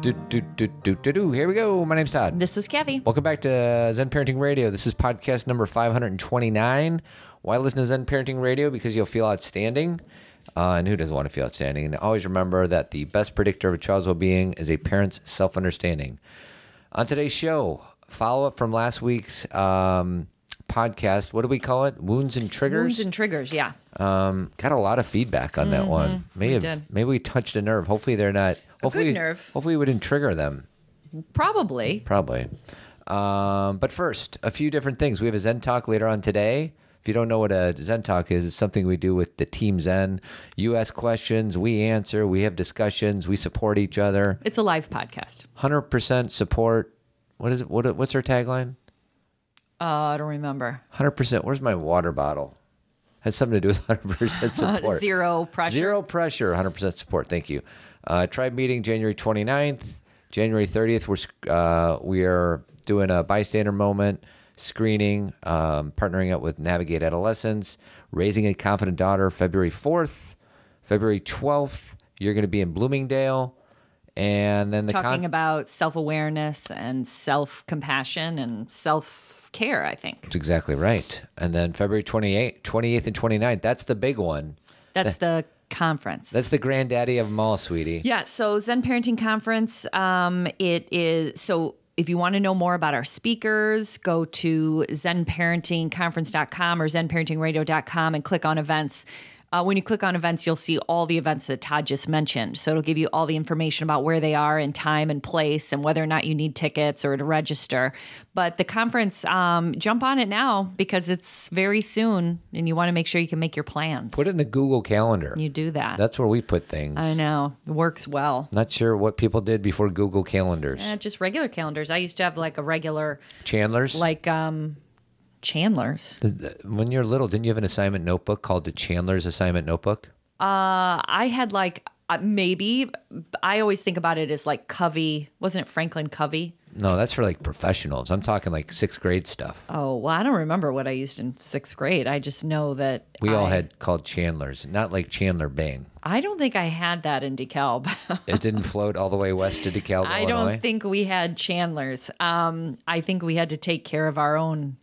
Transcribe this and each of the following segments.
Do, do, do, do, do, do. Here we go. My name's Todd. This is Kathy. Welcome back to Zen Parenting Radio. This is podcast number 529. Why listen to Zen Parenting Radio? Because you'll feel outstanding. Uh, and who doesn't want to feel outstanding? And always remember that the best predictor of a child's well being is a parent's self understanding. On today's show, follow up from last week's um, podcast. What do we call it? Wounds and triggers. Wounds and triggers, yeah. Um, got a lot of feedback on that one. Maybe Mm-hmm. we did. maybe we touched a nerve. Hopefully they're not. Hopefully, nerve. Hopefully we didn't trigger them. Probably. Probably. Um, but first, a few different things. We have a Zen talk later on today. If you don't know what a Zen talk is, it's something we do with the team Zen. You ask questions, we answer, we have discussions, we support each other. It's a live podcast. Hundred percent support. What is it? What? What's our tagline? Uh, I don't remember. Hundred percent. Where's my water bottle? Has something to do with hundred percent support. Zero pressure. Zero pressure, 100% support. Thank you. Uh, tribe meeting January 29th. January 30th, we're, uh, we are doing a bystander moment screening, um, partnering up with Navigate Adolescence, raising a confident daughter February 4th. February 12th, you're going to be in Bloomingdale. And then the Talking con- about self awareness and self compassion and self care, I think. That's exactly right. And then February 28th, 28th and 29th, that's the big one. That's the conference. That's the granddaddy of them all, sweetie. Yeah, so Zen Parenting Conference, um, it is so if you want to know more about our speakers, go to zenparentingconference.com or zenparentingradio.com and click on events. Uh, when you click on events, you'll see all the events that Todd just mentioned. So it'll give you all the information about where they are in time and place and whether or not you need tickets or to register. But the conference, um, jump on it now because it's very soon and you want to make sure you can make your plans. Put it in the Google Calendar. you do that. That's where we put things. I know. It works well. Not sure what people did before Google calendars. Eh, just regular calendars. I used to have like a regular, Chandler's. like um, Chandler's. when you're little, didn't you have an assignment notebook called the Chandler's assignment notebook? Uh, I had like uh, maybe. I always think about it as like Covey. Wasn't it Franklin Covey? No, that's for like professionals. I'm talking like sixth grade stuff. Oh well, I don't remember what I used in sixth grade. I just know that We all had called Chandler's, not like Chandler Bing. I don't think I had that in DeKalb. It didn't float all the way west to DeKalb, I Illinois. don't think we had Chandler's. Um, I think we had to take care of our own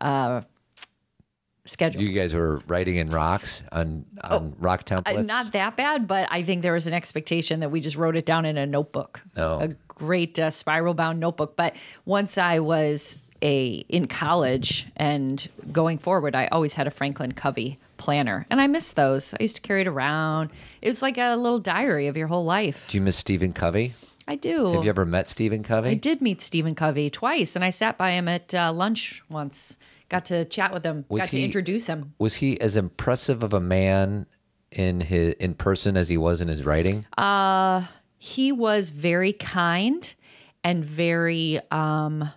uh, schedule. you guys were writing in rocks on on rock Uh, templates. not that bad, but I think there was an expectation that we just wrote it down in a notebook. Oh. A great uh, spiral bound notebook. But once I was a in college and going forward, I always had a Franklin Covey planner, and I miss those. I used to carry it around. It was like a little diary of your whole life. Do you miss Stephen Covey? I do. Have you ever met Stephen Covey? I did meet Stephen Covey twice, and I sat by him at uh, lunch once. Got to chat with him. Was got he- to introduce him. Was he as impressive of a man in his in person as he was in his writing? Uh, he was very kind and very um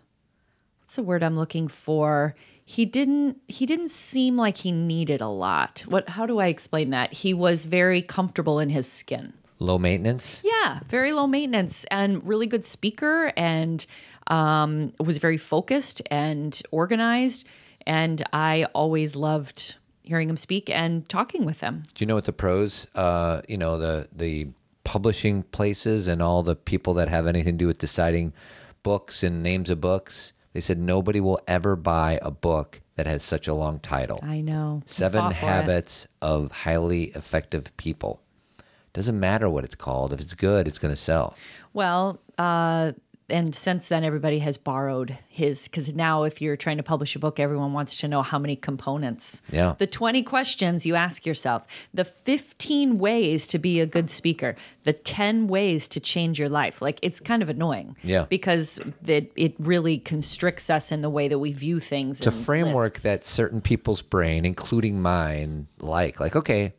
what's the word i'm looking for he didn't he didn't seem like he needed a lot what how do i explain that he was very comfortable in his skin Low maintenance? yeah very low maintenance and really good speaker and um was very focused and organized and i always loved hearing him speak and talking with him Do you know what the pros, uh, you know, the the publishing places and all the people that have anything to do with deciding books and names of books? They said nobody will ever buy a book that has such a long title. i know Seven. Habits of Highly Effective People. Doesn't matter what it's called. If it's good, it's going to sell. Well, uh, and since then, everybody has borrowed his because now, if you're trying to publish a book, everyone wants to know how many components. Yeah. The 20 questions you ask yourself, the 15 ways to be a good speaker, the 10 ways to change your life. Like it's kind of annoying. Yeah. Because it, it really constricts us in the way that we view things. It's a framework that certain people's brain, including mine, like. Like, okay,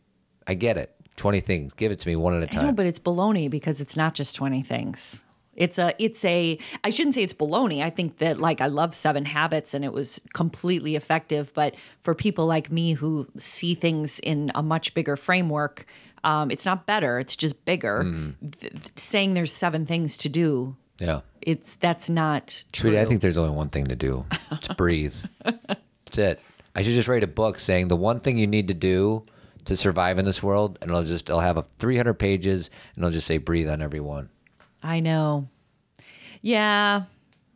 I get it. 20 things. Give it to me one at a time. but it's baloney because it's not just 20 things. It's a, it's a, I shouldn't say it's baloney. I think that like I love Seven Habits and it was completely effective. But for people like me who see things in a much bigger framework, um, it's not better, it's just bigger. Th- th- saying there's seven things to do, yeah. it's, that's not true. Trudy, I think there's only one thing to do. It's breathe. That's it. I should just write a book saying the one thing you need to do to survive in this world, and it'll just it'll have a 300 pages, and it'll just say breathe on every one. I know. Yeah.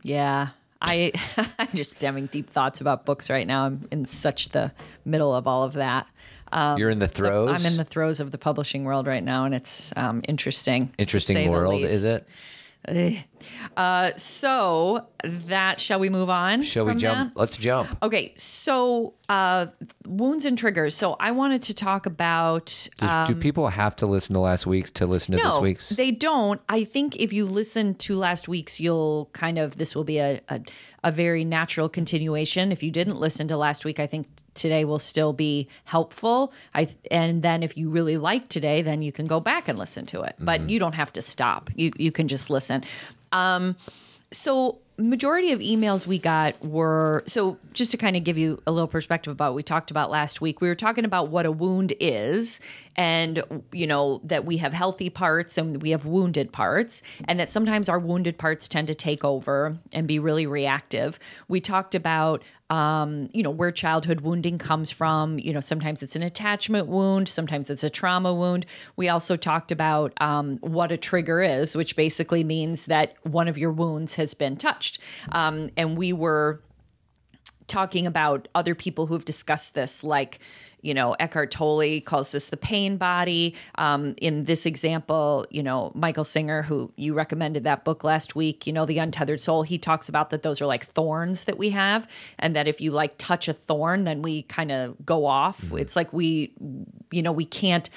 Yeah. I I'm just having deep thoughts about books right now. I'm in such the middle of all of that. You're in the throes. I'm in the throes of the publishing world right now, and it's um, interesting. interesting world, is it? Uh, so that shall we move on? Shall we jump? that? Let's jump. Okay, so uh, wounds and triggers. So I wanted to talk about. Does- do people have to listen to last week's to listen to this Um, week's? they don't. I think if you listen to last week's, you'll kind of this will be a, a a very natural continuation. If you didn't listen to last week, I think today will still be helpful. I and then if you really like today, then you can go back and listen to it. But you don't have to stop. You you can just listen. Um, so majority of emails we got were so just to kind of give you a little perspective about what we talked about last week we were talking about what a wound is and you know that we have healthy parts and we have wounded parts and that sometimes our wounded parts tend to take over and be really reactive. We talked about um, you know where childhood wounding comes from. You know sometimes it's an attachment wound sometimes it's a trauma wound. We also talked about um, what a trigger is which basically means that one of your wounds has been touched. Um, and we were talking about other people who've discussed this, like, you know, Eckhart Tolle calls this the pain body. Um, in this example, you know, Michael Singer, who you recommended that book last week, you know, The Untethered Soul, he talks about that those are like thorns that we have, and that if you like touch a thorn, then we kind of go off. It's like we, you know, we can't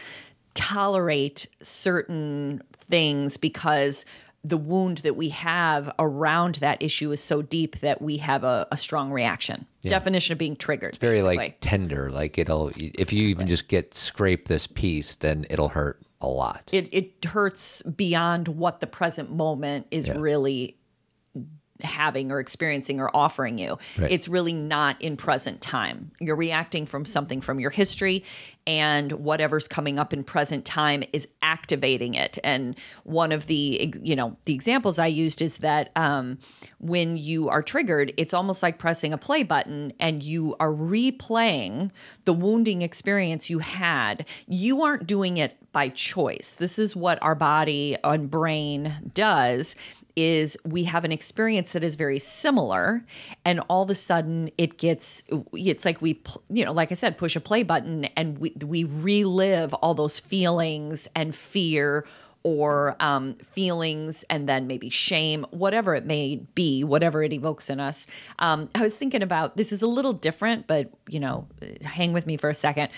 tolerate certain things because the wound that we have around that issue is so deep that we have a, a strong reaction. Definition of being triggered. It's Very basically. like tender. Like it'll, if you even just get scrape this piece, then it'll hurt a lot. it, it hurts beyond what the present moment is really having or experiencing or offering you. Right. It's really not in present time. You're reacting from something from your history and whatever's coming up in present time is activating it. And one of the you know, the examples I used is that um when you are triggered, it's almost like pressing a play button and you are replaying the wounding experience you had. You aren't doing it by choice. This is what our body and brain does is we have an experience that is very similar and all of a sudden it gets it's like we you know like i said push a play button and we we relive all those feelings and fear or um, feelings and then maybe shame, whatever it may be, whatever it evokes in us. Um, I was thinking about this is a little different, but you know, hang with me for a second.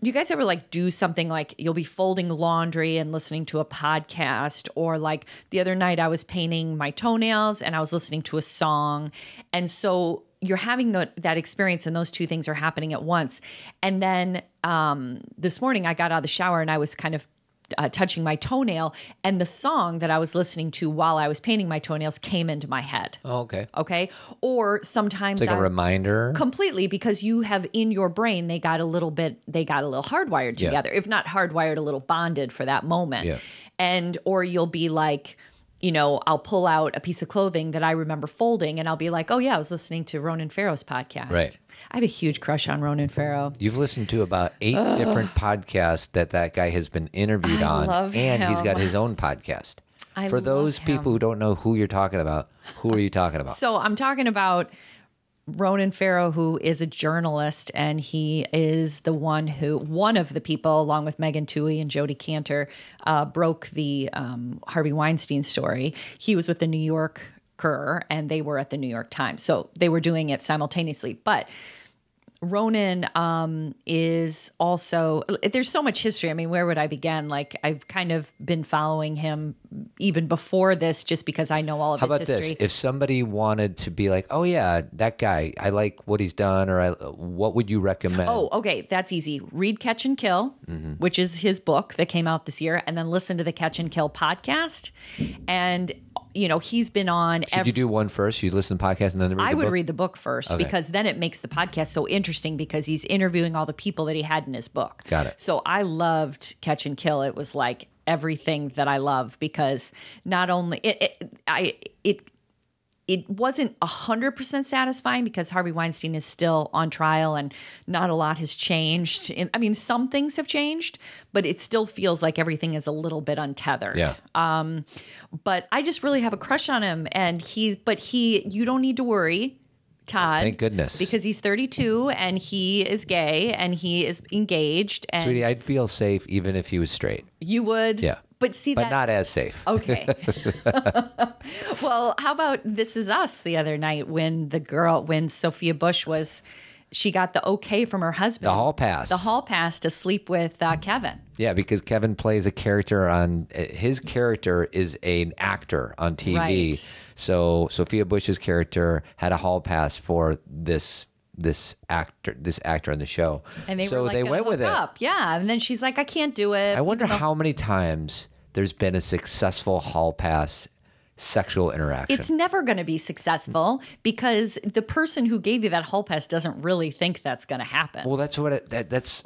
Do you guys ever like do something like you'll be folding laundry and listening to a podcast? Or like the other night I was painting my toenails and I was listening to a song. And so you're having the, that experience and those two things are happening at once. And then um, this morning I got out of the shower and I was kind of uh, touching my toenail and the song that I was listening to while I was painting my toenails came into my head Oh, okay. okay or sometimes It's like I- a reminder. completely because you have in your brain they got a little bit they got a little hardwired together if not hardwired a little bonded for that moment Yeah. and or you'll be like you know i'll pull out a piece of clothing that i remember folding and i'll be like oh yeah i was listening to ronan farrow's podcast Right. i have a huge crush on ronan farrow You've listened to about eight different podcasts that that guy has been interviewed on, love and he's got his own podcast. I For those love people who don't know who you're talking about, who are you talking about? So I'm talking about Ronan Farrow, who is a journalist, and he is the one who, one of the people, along with Megan Twohey and Jodi Kantor, uh, broke the um, Harvey Weinstein story. He was with the New Yorker, and they were at the New York Times, so they were doing it simultaneously. But Ronan um, is also there's so much history. I mean, where would I begin? Like I've kind of been following him even before this, just because I know all of How his about history. this? If somebody wanted to be like, "Oh yeah, that guy, I like what he's done," or I, what would you recommend? Oh, okay, that's easy. Read Catch and Kill, Mm-hmm. which is his book that came out this year, and then listen to the Catch and Kill podcast. And you know he's been on. Should you do one first? You listen to the podcast and then read I the would book? read the book first Okay. because then it makes the podcast so interesting because he's interviewing all the people that he had in his book. Got it. So I loved Catch and Kill. It was like everything that I love because not only it, it I it it wasn't 100% satisfying because Harvey Weinstein is still on trial and not a lot has changed. I mean, some things have changed, but it still feels like everything is a little bit untethered. Yeah. Um, But I just really have a crush on him and he's but he you don't need to worry. Todd. Thank goodness. Because he's 32 and he is gay and he is engaged and Sweetie, I'd feel safe even if he was straight. you would. Yeah. But see But that not as safe. Okay. well, how about This Is Us the other night when the girl, when Sophia Bush was, she got the okay from her husband. The hall pass. The hall pass to sleep with uh, Kevin. Yeah, because Kevin plays a character on uh, his character is an actor on TV. Right. So Sophia Bush's character had a hall pass for this this actor this actor on the show. And they so were like, they went with it. Up. Yeah. And then she's like, I can't do it. I wonder how many times there's been a successful hall pass sexual interaction. It's never going to be successful because the person who gave you that hall pass doesn't really think that's going to happen. well, that's what it, that that's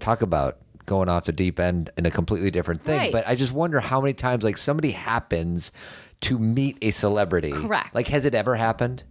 talk about going off the deep end in a completely different thing. Right. But I just wonder how many times like somebody happens to meet a celebrity. Correct. Like has it ever happened?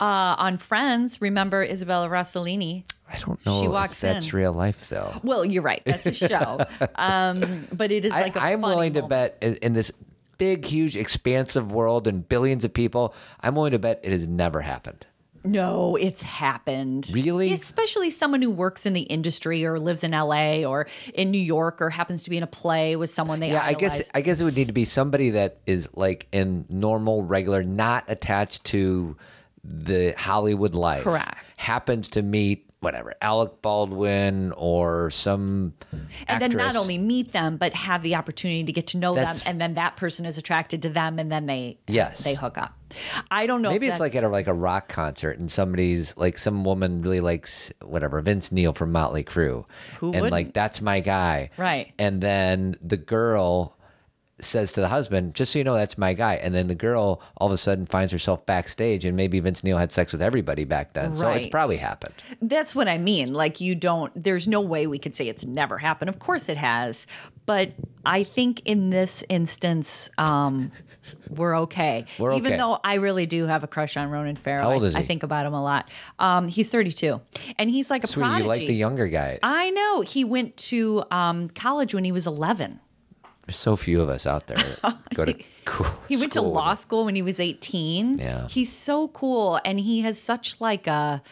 Uh, on Friends, remember Isabella Rossellini? I don't know She if walks that's in. real life though. Well, you're right. That's a show. um, but it is like a I, I'm funny willing to bet in, in this big, huge, expansive world and billions of people, I'm willing to bet it has never happened. No, it's happened. Really? Especially someone who works in the industry or lives in LA or in New York or happens to be in a play with someone they Yeah, I guess. I guess it would need to be somebody that is like in normal, regular, not attached to the Hollywood life. Correct. Happens to meet whatever Alec Baldwin or some and then not only meet them but have the opportunity to get to know That's- them and then that person is attracted to them and then they Yes. they hook up. I don't know Maybe it's like at a, like a rock concert and somebody's like some woman really likes whatever Vince Neil from Motley Crue, Who and like wouldn't? that's my guy, Right. And then the girl says to the husband, "Just so you know, that's my guy." And then the girl all of a sudden finds herself backstage, and maybe Vince Neil had sex with everybody back then, so it's probably happened. That's what I mean. Like you don't there's no way we could say it's never happened. Of course it has. But I think in this instance, um, we're okay. We're Even okay. though I really do have a crush on Ronan Farrow. How old I, is I think about him a lot. Um, he's 32. And he's like a Sweetie, prodigy. you like the younger guys? I know. He went to um, college when he was 11. There's so few of us out there that go to cool He went to law school when he was 18. Yeah. He's so cool and he has such like a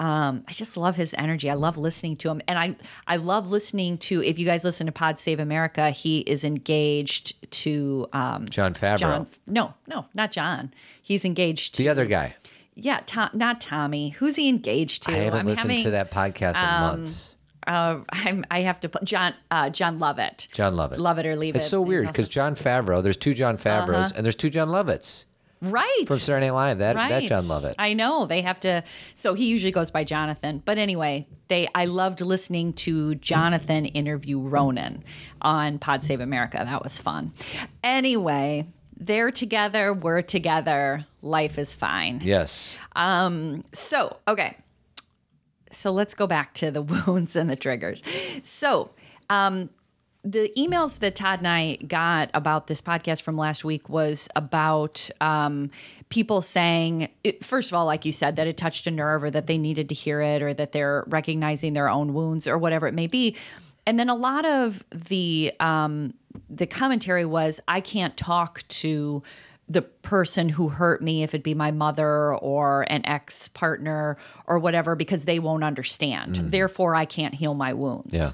um, I just love his energy. I love listening to him. And I I love listening to if you guys listen to Pod Save America, he is engaged to um Jon Favreau, John No, no, not John. He's engaged to the other guy. Yeah, Tom not Tommy. Who's he engaged to? I haven't I'm listened having to that podcast in um, months. Uh I'm I have to put John uh Jon Lovett. Jon Lovett. Love it or leave It's it. It's so weird also- because Jon Favreau. There's two Jon Favreaus and there's two John Lovetts Right. from Saturday Night Live. That that right. Jon Lovett. I know they have to. So he usually goes by Jonathan. But anyway, they. I loved listening to Jonathan interview Ronan on Pod Save America. That was fun. Anyway, they're together. We're together. Life is fine. yes. Um So, okay. So let's go back to the wounds and the triggers. So, um, the emails that Todd and I got about this podcast from last week was about um, people saying, it- first of all, like you said, that it touched a nerve or that they needed to hear it or that they're recognizing their own wounds or whatever it may be. And then a lot of the um, the commentary was, I can't talk to the person who hurt me, if it be my mother or an ex partner or whatever, because they won't understand. Mm-hmm. Therefore, I can't heal my wounds. Yeah.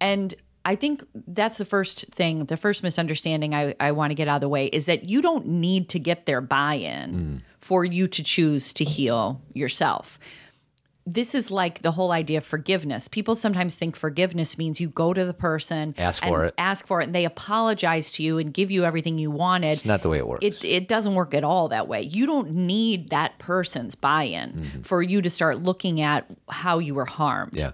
And I think that's the first thing, the first misunderstanding I, I want to get out of the way is that you don't need to get their buy in mm. for you to choose to heal yourself. This is like the whole idea of forgiveness. People sometimes think forgiveness means you go to the person, Ask for and it. ask for it, and they apologize to you and give you everything you wanted. It's not the way it works. It it doesn't work at all that way. You don't need that person's buy-in Mm-hmm. for you to start looking at how you were harmed. yeah.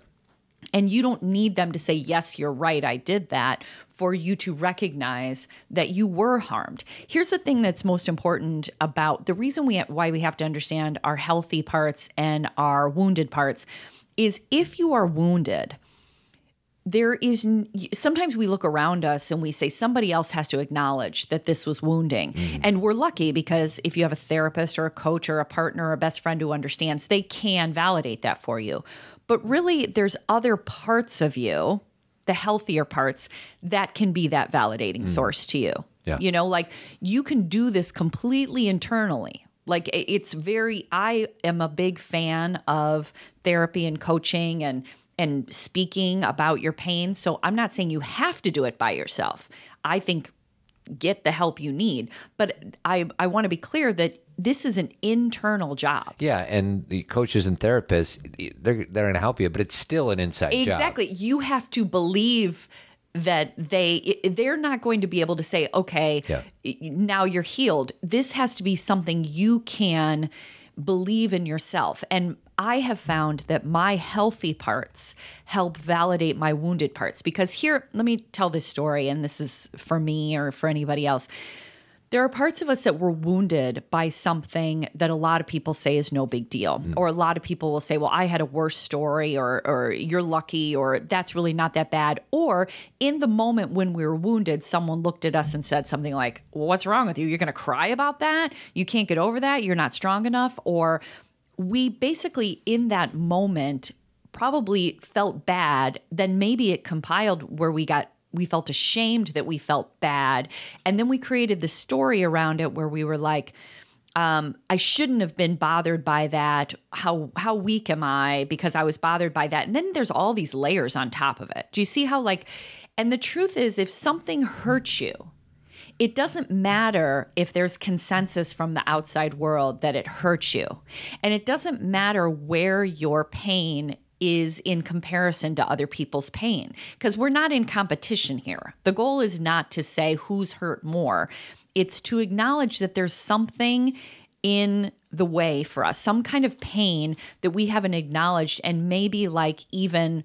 And you don't need them to say, Yes, you're right, I did that, for you to recognize that you were harmed. Here's the thing that's most important about the reason we why we have to understand our healthy parts and our wounded parts is if you are wounded, there is sometimes we look around us and we say somebody else has to acknowledge that this was wounding. Mm-hmm. And we're lucky because if you have a therapist or a coach or a partner or a best friend who understands they can validate that for you but really there's other parts of you the healthier parts that can be that validating mm. source to you. Yeah. you know like you can do this completely internally. Like it's very i am a big fan of therapy and coaching and and speaking about your pain. So i'm not saying you have to do it by yourself. I think get the help you need. But i i want to be clear that this is an internal job. Yeah, and the coaches and therapists, they're they're going to help you, but it's still an inside job. exactly. You have to believe that they they're not going to be able to say okay Yeah. now you're healed. This has to be something you can believe in yourself. And i have found that my healthy parts help validate my wounded parts because here let me tell this story and this is for me or for anybody else there are parts of us that were wounded by something that a lot of people say is no big deal. Mm. Or a lot of people will say, well, I had a worse story, or, or you're lucky, or that's really not that bad. Or in the moment when we were wounded, someone looked at us and said something like, well, what's wrong with you? You're going to cry about that? You can't get over that? You're not strong enough? Or we basically, in that moment, probably felt bad. Then maybe it compiled where we got we felt ashamed that we felt bad. And then we created the story around it where we were like, um, I shouldn't have been bothered by that. How how weak am I because I was bothered by that? And then there's all these layers on top of it. Do you see how like and the truth is if something hurts you, it doesn't matter if there's consensus from the outside world that it hurts you. And it doesn't matter where your pain is in comparison to other people's pain. Because we're not in competition here. The goal is not to say who's hurt more, it's to acknowledge that there's something in the way for us, some kind of pain that we haven't acknowledged, and maybe like even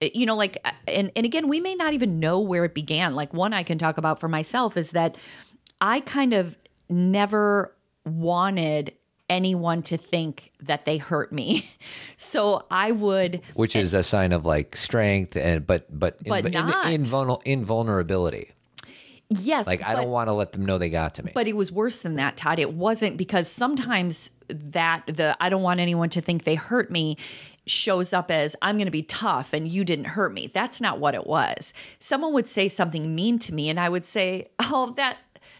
you know like and and again we may not even know where it began. Like one i can talk about for myself is that i kind of never wanted anyone to think that they hurt me so i would which is a sign of like strength and but but But in, not. in, invul- invulnerability. yes Like I don't want to let them know they got to me. But it was worse than that, Todd. It wasn't because sometimes that the I don't want anyone to think they hurt me shows up as I'm going to be tough and you didn't hurt me. That's not what it was. Someone would say something mean to me and I would say, "Oh, that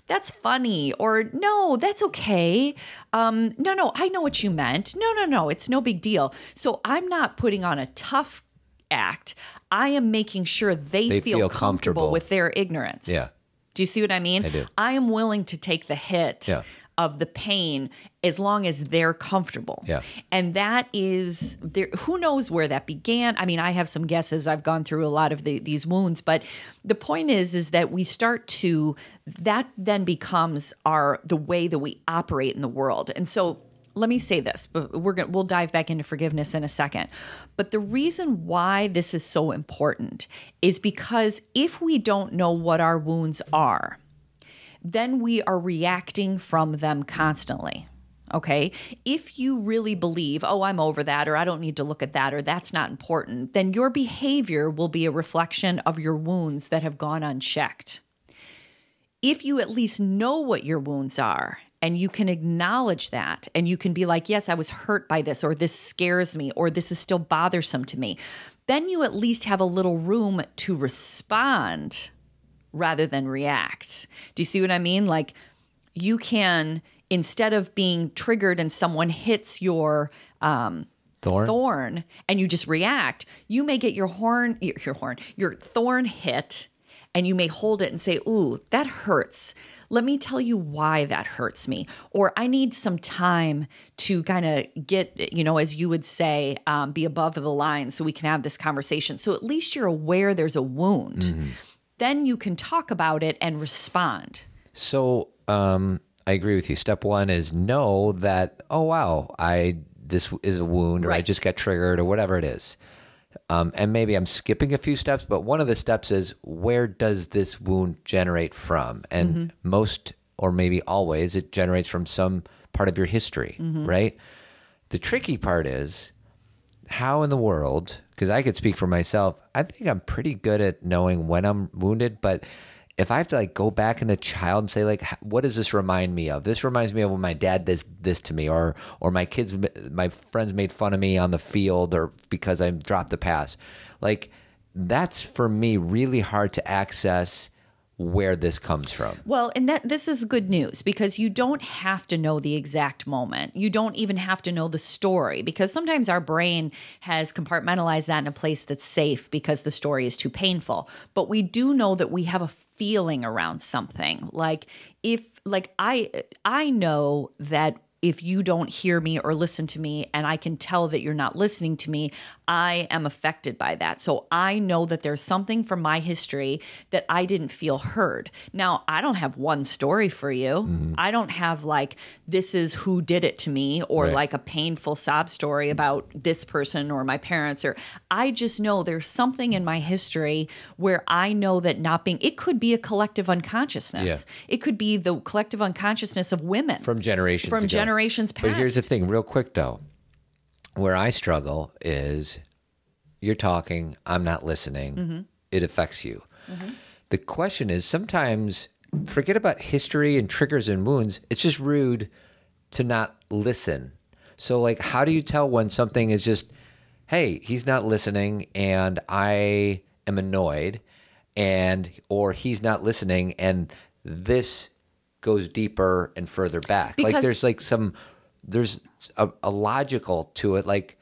that's funny," or "No, that's okay." Um, no, no, I know what you meant. No, no, no, it's no big deal. So I'm not putting on a tough act. I am making sure they, They feel, feel comfortable comfortable. with their ignorance. Yeah. Do you see what I mean? I do. I am willing to take the hit Yeah. Of the pain as long as they're comfortable. Yeah. And that is there who knows where that began? I mean, I have some guesses. I've gone through a lot of the, these wounds, but the point is is that we start to that then becomes our the way that we operate in the world. And so let me say this, but we're going we'll dive back into forgiveness in a second. But the reason why this is so important is because if we don't know what our wounds are, then we are reacting from them constantly. Okay. If you really believe, oh, I'm over that, or I don't need to look at that, or that's not important, then your behavior will be a reflection of your wounds that have gone unchecked. If you at least know what your wounds are and you can acknowledge that and you can be like, yes, I was hurt by this, or this scares me, or this is still bothersome to me, then you at least have a little room to respond rather than react. Do you see what I mean? Like you can instead of being triggered and someone hits your um Thorn? thorn and you just react, you may get your horn your, your horn, your thorn hit and you may hold it and say, "Ooh, that hurts." Let me tell you why that hurts me. Or I need some time to kind of get, you know, as you would say, um, be above the line so we can have this conversation. So at least you're aware there's a wound. Then you can talk about it and respond. So um, I agree with you. Step one is know that oh wow, I this is a wound or I just got triggered or whatever it is. Um, and maybe I'm skipping a few steps, but one of the steps is where does this wound generate from? And Mm-hmm. most, or maybe always, it generates from some part of your history, Mm-hmm. right? The tricky part is how in the world, because I could speak for myself, I think I'm pretty good at knowing when I'm wounded, but if I have to like go back in the child and say like, what does this remind me of? This reminds me of when my dad did this to me, or or my kids, my friends made fun of me on the field, or because I dropped the pass. Like that's for me really hard to access where this comes from. Well, and that this is good news because you don't have to know the exact moment. You don't even have to know the story because sometimes our brain has compartmentalized that in a place that's safe because the story is too painful. But we do know that we have a feeling around something. Like if like I I know that if you don't hear me or listen to me and I can tell that you're not listening to me, I am affected by that. So I know that there's something from my history that I didn't feel heard. Now, I don't have one story for you. Mm-hmm. I don't have like, this is who did it to me or Right. like a painful sob story about this person or my parents or I just know there's something in my history where I know that not being it could be a collective unconsciousness. It could be the collective unconsciousness of women from generations from ago. Generations past. But here's the thing, real quick though. Where I struggle is you're talking, I'm not listening. Mm-hmm. It affects you. The question is sometimes forget about history and triggers and wounds. It's just rude to not listen. So like how do you tell when something is just hey, he's not listening and I am annoyed and or he's not listening and this goes deeper and further back. like there's like some there's a, a logical to it like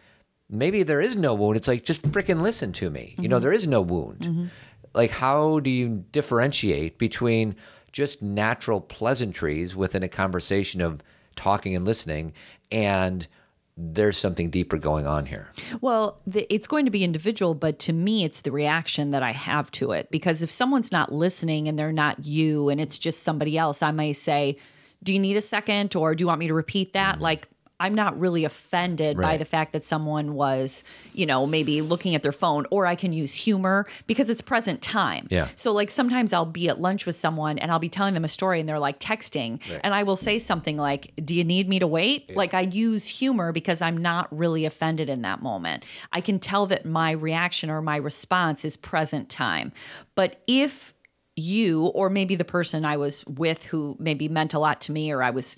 maybe there is no wound. It's like just freaking listen to me. You know mm-hmm. there is no wound. Mm-hmm. Like how do you differentiate between just natural pleasantries within a conversation of talking and listening and there's something deeper going on here Well, the, it's going to be individual, but to me, it's the reaction that I have to it. Because if someone's not listening and they're not you and it's just somebody else, I may say, Do you need a second? Or do you want me to repeat that? Mm-hmm. Like, I'm not really offended by Mm-hmm. The fact that someone was, you know, maybe looking at their phone, or I can use humor because it's present time. Yeah. So, like, sometimes I'll be at lunch with someone and I'll be telling them a story and they're like texting, and I will say something like, Do you need me to wait? Like, I use humor because I'm not really offended in that moment. I can tell that my reaction or my response is present time. But if you or maybe the person I was with who maybe meant a lot to me or I was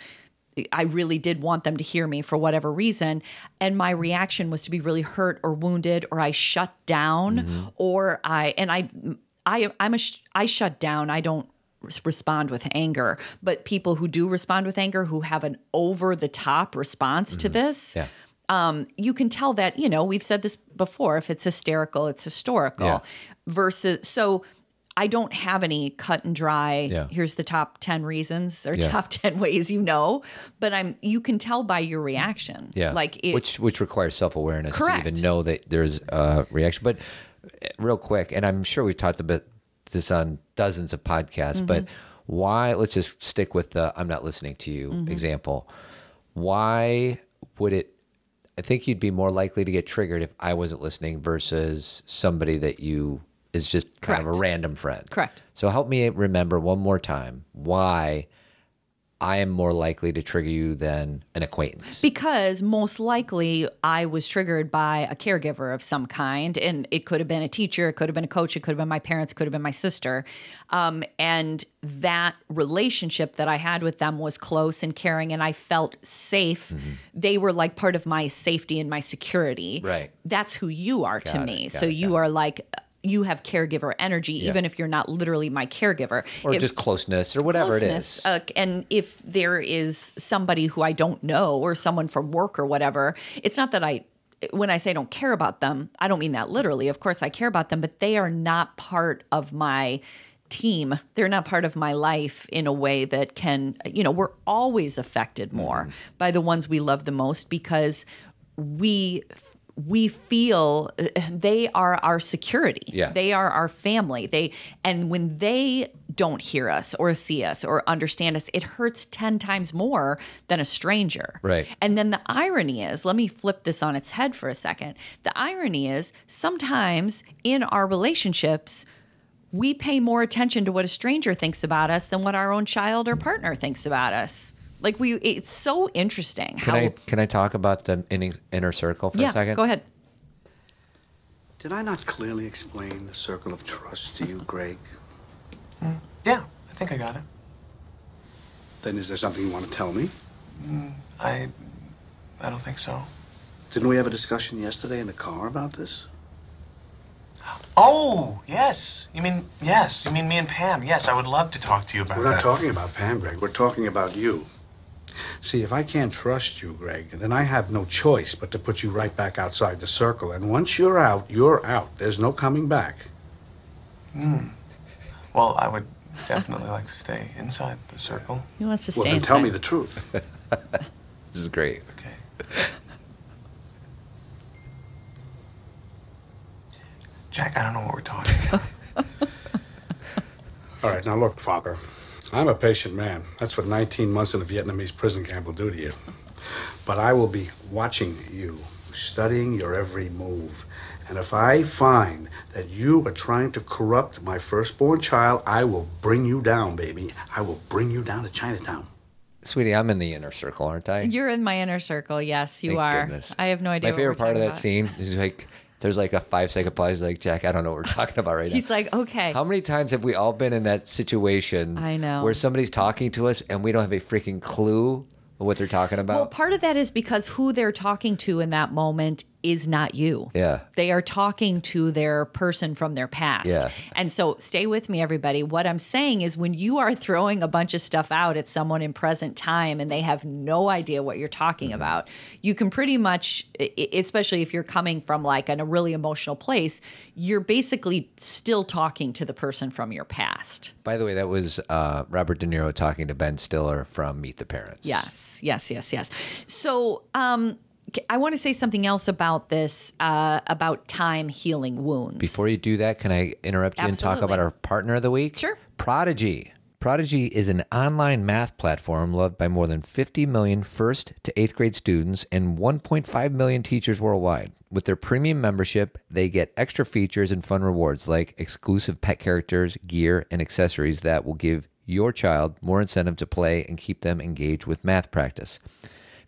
I really did want them to hear me for whatever reason. And my reaction was to be really hurt or wounded or I shut down or I and I I I'm a sh- I shut down. I don't respond with anger. But people who do respond with anger who have an over the top response to this yeah. um, you can tell that you know we've said this before if it's hysterical it's historical Yeah. versus so i don't have any cut and dry Yeah. here's the top 10 reasons or Yeah. top 10 ways you know but i'm you can tell by your reaction Yeah, like it, which which requires self awareness to even know that there's a reaction. But uh, real quick, and I'm sure we've talked about this on dozens of podcasts. But Mm-hmm. why? Let's just stick with the "I'm not listening to you" Mm-hmm. example. Why would it? I think you'd be more likely to get triggered if I wasn't listening versus somebody that you is just kind of a random friend. Correct. So help me remember one more time why I am more likely to trigger you than an acquaintance. because most likely I was triggered by a caregiver of some kind, and it could have been a teacher, it could have been a coach, it could have been my parents, it could have been my sister, um, and that relationship that I had with them was close and caring, and I felt safe. They were like part of my safety and my security. Right. That's who you are to it, me. so it, you are like. You have caregiver energy, even if you're not literally my caregiver. or If- just closeness or whatever it closeness. is. Uh, and if there is somebody who I don't know or someone from work or whatever, it's not that I, when I say I don't care about them, I don't mean that literally. Of course, I care about them, but they are not part of my team. They're not part of my life in a way that can, you know, we're always affected more Mm-hmm. by the ones we love the most because we we feel uh, they are our security. Yeah. They are our family. They and when they don't hear us or see us or understand us, it hurts 10 times more than a stranger. Right. And then the irony is, let me flip this on its head for a second. The irony is sometimes in our relationships we pay more attention to what a stranger thinks about us than what our own child or partner thinks about us. Like we it's so interesting Can how I can I talk about the inner, inner circle for Yeah, a second? go ahead. Did I not clearly explain the circle of trust to you, Greg? Mm. Yeah, I think I got it. Then is there something you want to tell me? Mm, I. I don't think so. Didn't we have a discussion yesterday in the car about this? Oh, yes. You mean, yes. You mean me and Pam. Yes, I would love to talk to you about that. We're that. not talking about Pam, Greg. We're talking about you. See, if I can't trust you, Greg, then I have no choice but to put you right back outside the circle. And once you're out, you're out. There's no coming back. Hmm. Well, I would definitely like to stay inside the circle. He wants to stay. Well, then tell me the truth. This is great. Okay. Jack, I don't know what we're talking about. All right, now look, Fokker. I'm a patient man. That's what 19 months in a Vietnamese prison camp will do to you. But I will be watching you, studying your every move. And if I find that you are trying to corrupt my firstborn child, I will bring you down, baby. I will bring you down to Chinatown. Sweetie, I'm in the inner circle, aren't I? You're in my inner circle. Yes, you Thank are. goodness. I have no idea. My what favorite we're part of that about. scene is like there's like a five second pause. Like Jack, I don't know what we're talking about right now. He's like, okay. How many times have we all been in that situation? I know. where somebody's talking to us and we don't have a freaking clue what they're talking about. Well, part of that is because who they're talking to in that moment is not you. Yeah. They are talking to their person from their past. Yeah. And so stay with me, everybody. What I'm saying is when you are throwing a bunch of stuff out at someone in present time and they have no idea what you're talking Mm-hmm. about, you can pretty much, especially if you're coming from like in a really emotional place, you're basically still talking to the person from your past. By the way, that was uh, Robert De Niro talking to Ben Stiller from Meet the Parents. Yes, yes, yes, yes. So, um, I want to say something else about this, uh, about time healing wounds. Before you do that, can I interrupt you and talk about our partner of the week? Sure. Prodigy. Prodigy is an online math platform loved by more than 50 million first to eighth grade students and 1.5 million teachers worldwide. With their premium membership, they get extra features and fun rewards like exclusive pet characters, gear, and accessories that will give your child more incentive to play and keep them engaged with math practice.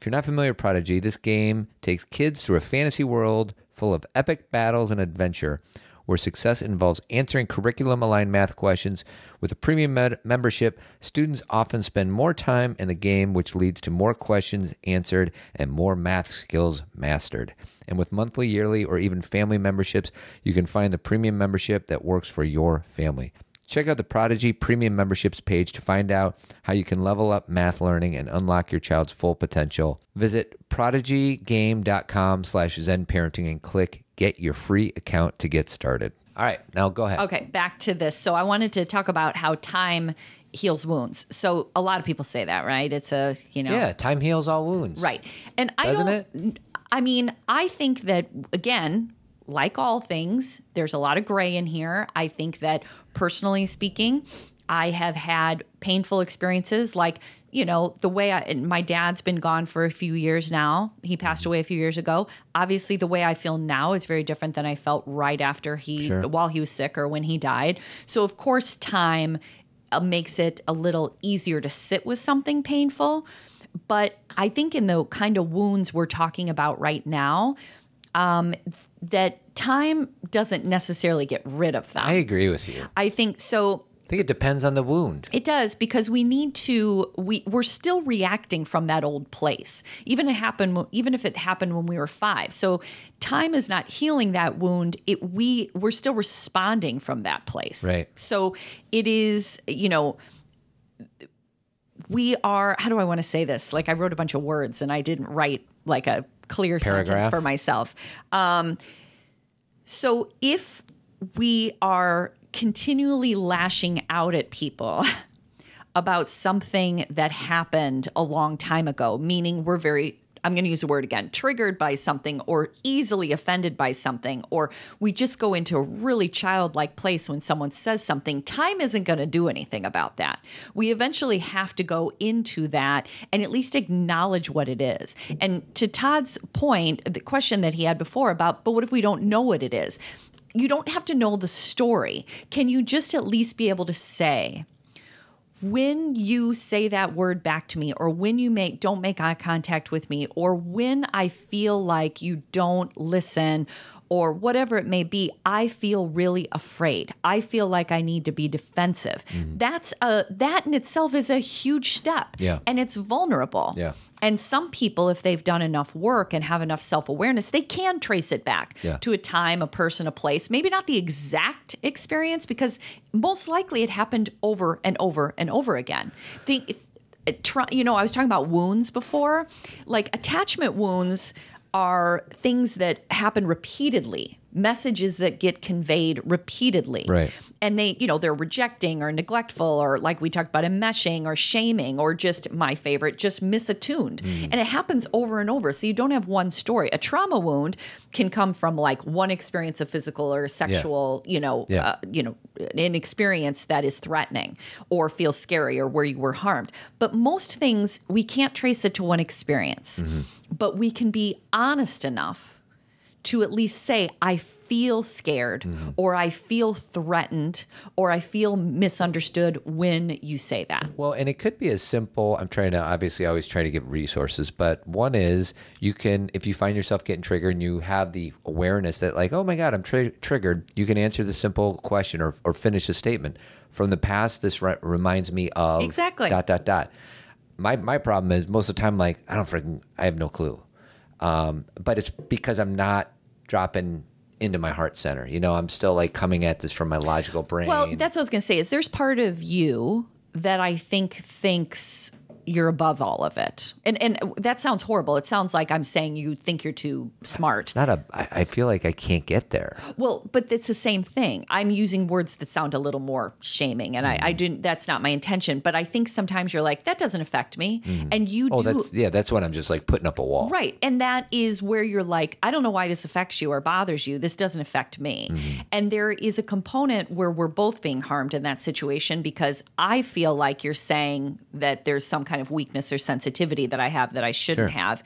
If you're not familiar with Prodigy, this game takes kids through a fantasy world full of epic battles and adventure, where success involves answering curriculum aligned math questions. With a premium med- membership, students often spend more time in the game, which leads to more questions answered and more math skills mastered. And with monthly, yearly, or even family memberships, you can find the premium membership that works for your family. Check out the Prodigy Premium Memberships page to find out how you can level up math learning and unlock your child's full potential. Visit prodigygame.com slash zen parenting and click get your free account to get started. All right, now go ahead. Okay, back to this. So I wanted to talk about how time heals wounds. So a lot of people say that, right? It's a, you know, Yeah, time heals all wounds. Right. And I Doesn't don't, I mean, I think that again, like all things, there's a lot of gray in here. I think that personally speaking, I have had painful experiences like, you know, the way I, my dad's been gone for a few years now. He passed away a few years ago. Obviously, the way I feel now is very different than I felt right after he, Sure. while he was sick or when he died. So, of course, time uh, makes it a little easier to sit with something painful. But I think in the kind of wounds we're talking about right now, um, that time doesn't necessarily get rid of them. I agree with you. I think so. I think it depends on the wound. It does because we need to. We we're still reacting from that old place, even it happened. Even if it happened when we were five. So time is not healing that wound. It we we're still responding from that place. Right. So it is. You know. We are. How do I want to say this? Like I wrote a bunch of words and I didn't write like a clear sentence for myself. Um, so if we are continually lashing out at people about something that happened a long time ago, meaning we're very I'm going to use the word again, triggered by something or easily offended by something, or we just go into a really childlike place when someone says something, time isn't going to do anything about that. We eventually have to go into that and at least acknowledge what it is. And to Todd's point, the question that he had before about, but what if we don't know what it is? You don't have to know the story. Can you just at least be able to say, when you say that word back to me or when you make don't make eye contact with me or when i feel like you don't listen or whatever it may be, I feel really afraid. I feel like I need to be defensive. Mm-hmm. That's a that in itself is a huge step. Yeah. And it's vulnerable. Yeah. And some people, if they've done enough work and have enough self awareness, they can trace it back Yeah. to a time, a person, a place. Maybe not the exact experience, because most likely it happened over and over and over again. Think, you know, I was talking about wounds before. Like attachment wounds are things that happen repeatedly, messages that get conveyed repeatedly Right. and they you know they're rejecting or neglectful or like we talked about enmeshing or shaming or just my favorite just misattuned Mm. and it happens over and over so you don't have one story a trauma wound can come from like one experience of physical or sexual you know Yeah. uh, you know an experience that is threatening or feels scary or where you were harmed but most things we can't trace it to one experience Mm-hmm. but we can be honest enough to at least say, I feel scared, Mm-hmm. or I feel threatened, or I feel misunderstood when you say that. Well, and it could be as simple. I'm trying to obviously always try to give resources, but one is you can, if you find yourself getting triggered and you have the awareness that, like, oh my God, I'm tri- triggered, you can answer the simple question or, or finish a statement. From the past, this re- reminds me of Exactly. dot, dot, dot. My, my problem is most of the time, like, I don't freaking, I have no clue. Um, but it's because I'm not dropping into my heart center. You know, I'm still like coming at this from my logical brain. Well, that's what I was going to say. Is there's part of you that I think thinks you're above all of it, and and that sounds horrible. It sounds like I'm saying you think you're too smart. It's not a. I feel like I can't get there. Well, but it's the same thing. I'm using words that sound a little more shaming, and I, Mm-hmm. I didn't. That's not my intention. But I think sometimes you're like that doesn't affect me, and you Oh, do. that's yeah. That's when I'm just like putting up a wall. Right. And that is where you're like, I don't know why this affects you or bothers you. This doesn't affect me. Mm-hmm. And there is a component where we're both being harmed in that situation because I feel like you're saying that there's some kind of weakness or sensitivity that I have that I shouldn't Sure. have.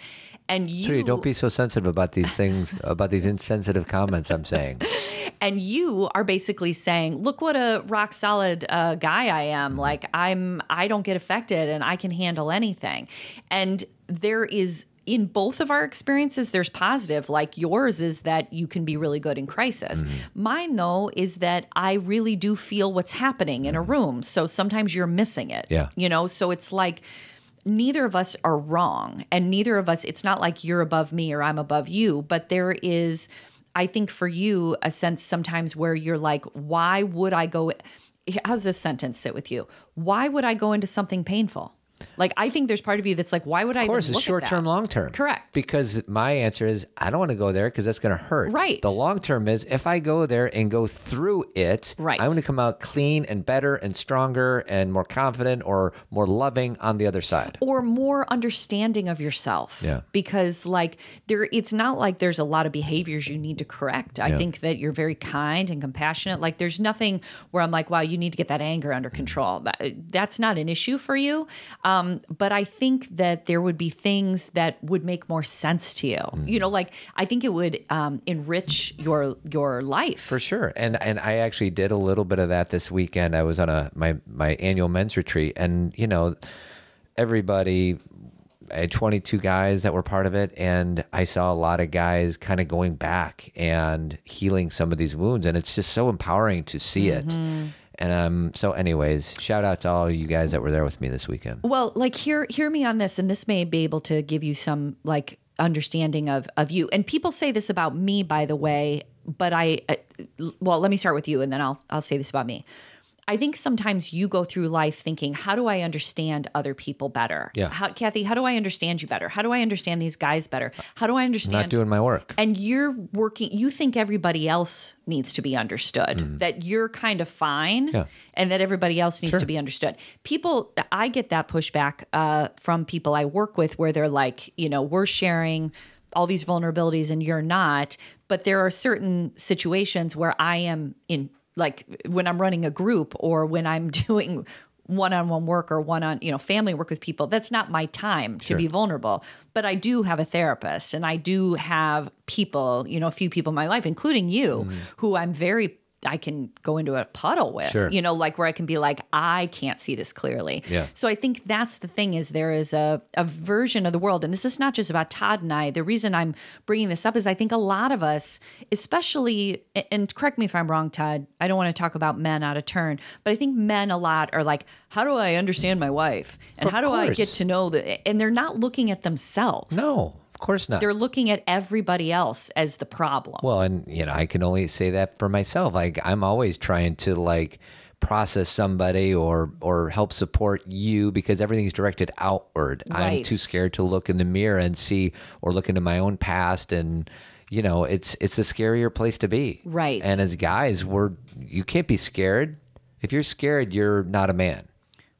And you Trudy, don't be so sensitive about these things, about these insensitive comments I'm saying. and you are basically saying look what a rock solid uh, guy i am like i'm i don't get affected and i can handle anything and there is in both of our experiences there's positive like yours is that you can be really good in crisis. Mm-hmm. Mine though is that i really do feel what's happening in a mm-hmm. room so sometimes you're missing it Yeah. you know? So it's like neither of us are wrong and neither of us it's not like you're above me or i'm above you but there is i think for you a sense sometimes where you're like why would i go how's this sentence sit with you? Why would i go into something painful like i think there's part of you that's like why would i Of course, it's short term, long term. Correct. Because my answer is I don't want to go there because that's going to hurt. Right. The long term is if I go there and go through it, Right. I'm going to come out clean and better and stronger and more confident or more loving on the other side. or more understanding of yourself. Yeah. Because like there it's not like there's a lot of behaviors you need to correct. I Yeah. think that you're very kind and compassionate. Like there's nothing where I'm like, wow, you need to get that anger under control. That, that's not an issue for you. Um, but I think that there would be things that would make more sense to you. Mm-hmm. You know, like I think it would um, enrich your your life. For sure. And and I actually did a little bit of that this weekend. I was on a my my annual men's retreat and you know everybody I had 22 guys that were part of it and I saw a lot of guys kind of going back and healing some of these wounds and it's just so empowering to see it. And um so anyways, shout out to all you guys that were there with me this weekend. Well, like hear hear me on this, and this may be able to give you some like understanding of of you. And people say this about me, by the way. But I, uh, well, let me start with you, and then I'll I'll say this about me. I think sometimes you go through life thinking, how do I understand other people better? Yeah. How, Kathy, how do I understand you better? How do I understand these guys better? How do I understand? Not doing my work. and you're working you think everybody else needs to be understood that you're kind of fine. Yeah. and that everybody else needs to be understood people i get that pushback uh, from people i work with where they're like you know we're sharing all these vulnerabilities and you're not but there are certain situations where i am in like when i'm running a group or when i'm doing one-on-one work or one on you know family work with people that's not my time to be vulnerable. But i do have a therapist and i do have people you know a few people in my life including you mm-hmm. who i'm very I can go into a puddle with, Sure. you know, like where I can be like, I can't see this clearly. Yeah. So I think that's the thing is there is a, a version of the world, and this is not just about Todd and I. The reason I'm bringing this up is I think a lot of us, especially, and correct me if I'm wrong, Todd, I don't want to talk about men out of turn, but I think men a lot are like, how do I understand my wife? And Of how do I get to know that? And they're not looking at themselves. No, course not. They're looking at everybody else as the problem. Well, and you know, I can only say that for myself. Like I'm always trying to like process somebody or or help support you because everything's directed outward. I'm too scared to look in the mirror and see or look into my own past and you know, it's it's a scarier place to be. Right. And as guys, we're you can't be scared. If you're scared, you're not a man.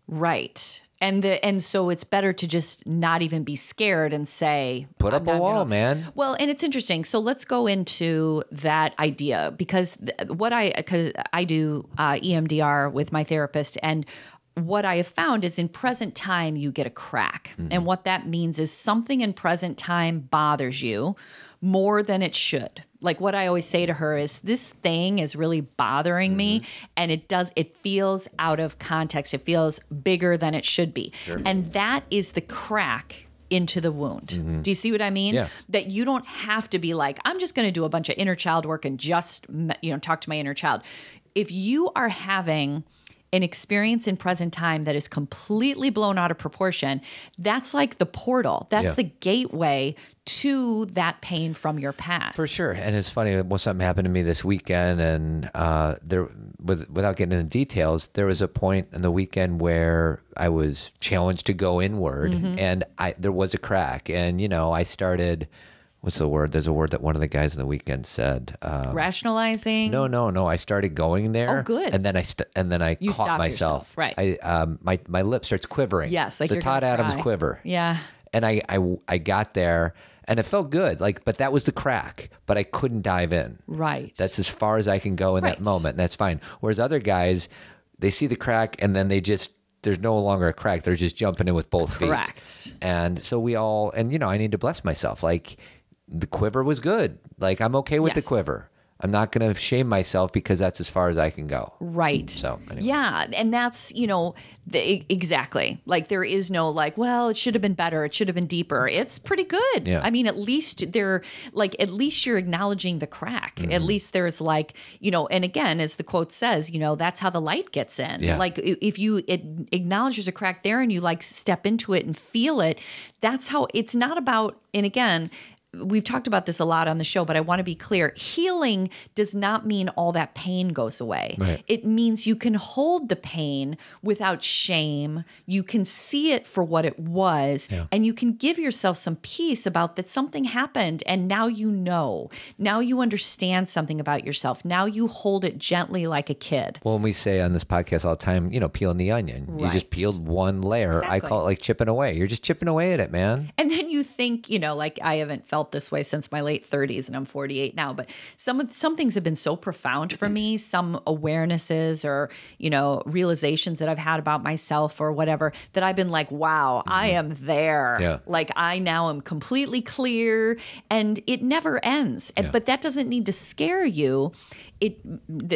Right. And the and so it's better to just not even be scared and say Put up a wall, gonna-" man. Well, and it's interesting. So let's go into that idea because th- what I because I do uh, EMDR with my therapist and what I have found is in present time you get a crack. And what that means is something in present time bothers you more than it should. Like what I always say to her is this thing is really bothering me mm-hmm. and it does it feels out of context. It feels bigger than it should be. And that is the crack into the wound. Mm-hmm. Do you see what I mean? Yeah. That you don't have to be like I'm just going to do a bunch of inner child work and just you know talk to my inner child. If you are having an experience in present time that is completely blown out of proportion, that's like the portal. That's Yeah. the gateway to that pain from your past. For sure, and it's funny. Well, something happened to me this weekend, and uh, there, with, without getting into details, there was a point in the weekend where I was challenged to go inward, Mm-hmm. and I there was a crack, and you know, I started. What's the word? There's a word that one of the guys in the weekend said. Um, Rationalizing. no, no, no. I started going there. Oh, good. And then I st- and then I You caught myself. yourself, right. I um my my lip starts quivering. Yes, like the Todd Adams cry. quiver Yeah. and I, I I got there and it felt good like but that was the crack but I couldn't dive in Right. that's as far as I can go in Right. that moment and that's fine whereas other guys they see the crack and then they just there's no longer a crack they're just jumping in with both feet Correct. and so we all and you know I need to bless myself like the quiver was good like I'm okay with the quiver I'm not going to shame myself because that's as far as I can go Right. So, anyways. yeah, and that's you know the, exactly like there is no like, well, it should have been better, it should have been deeper. It's pretty good. Yeah. I mean, at least they're like, at least you're acknowledging the crack. Mm-hmm. At least there's like, you know, and again, as the quote says, you know, that's how the light gets in. Yeah. Like if you it acknowledge there's a crack there and you like step into it and feel it, that's how it's not about. And again. We've talked about this a lot on the show, but I want to be clear. Healing does not mean all that pain goes away. Right. It means you can hold the pain without shame. You can see it for what it was, and you can give yourself some peace about that something happened, and now you know. Now you understand something about yourself. Now you hold it gently like a kid. Well, when we say on this podcast all the time, you know, peeling the onion. You just peeled one layer. I call it like chipping away. You're just chipping away at it, man. And then you think, you know, like I haven't felt this way since my late 30s and I'm 48 now, but some of some things have been so profound for me, some awarenesses or, you know, realizations that I've had about myself or whatever that I've been like, wow, I mm-hmm. am there. Yeah. Like I now am completely clear and it never ends. And- But that doesn't need to scare you. It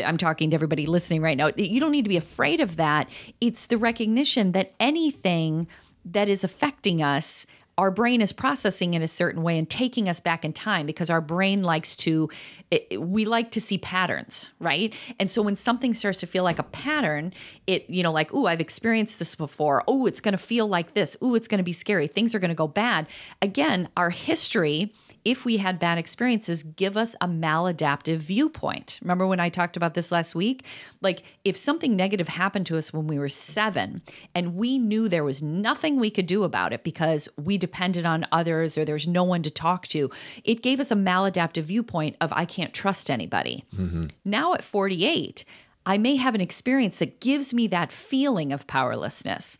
I'm talking to everybody listening right now. You don't need to be afraid of that. It's the recognition that anything that is affecting us our brain is processing in a certain way and taking us back in time because our brain likes to it, we like to see patterns right? And so when something starts to feel like a pattern it you know like oh i've experienced this before. Oh it's going to feel like this. Oh it's going to be scary. Things are going to go bad. Again our history if we had bad experiences, give us a maladaptive viewpoint. Remember when I talked about this last week? Like, if something negative happened to us when we were seven and we knew there was nothing we could do about it because we depended on others or there's no one to talk to, it gave us a maladaptive viewpoint of, I can't trust anybody. Mm-hmm. Now at 48, I may have an experience that gives me that feeling of powerlessness,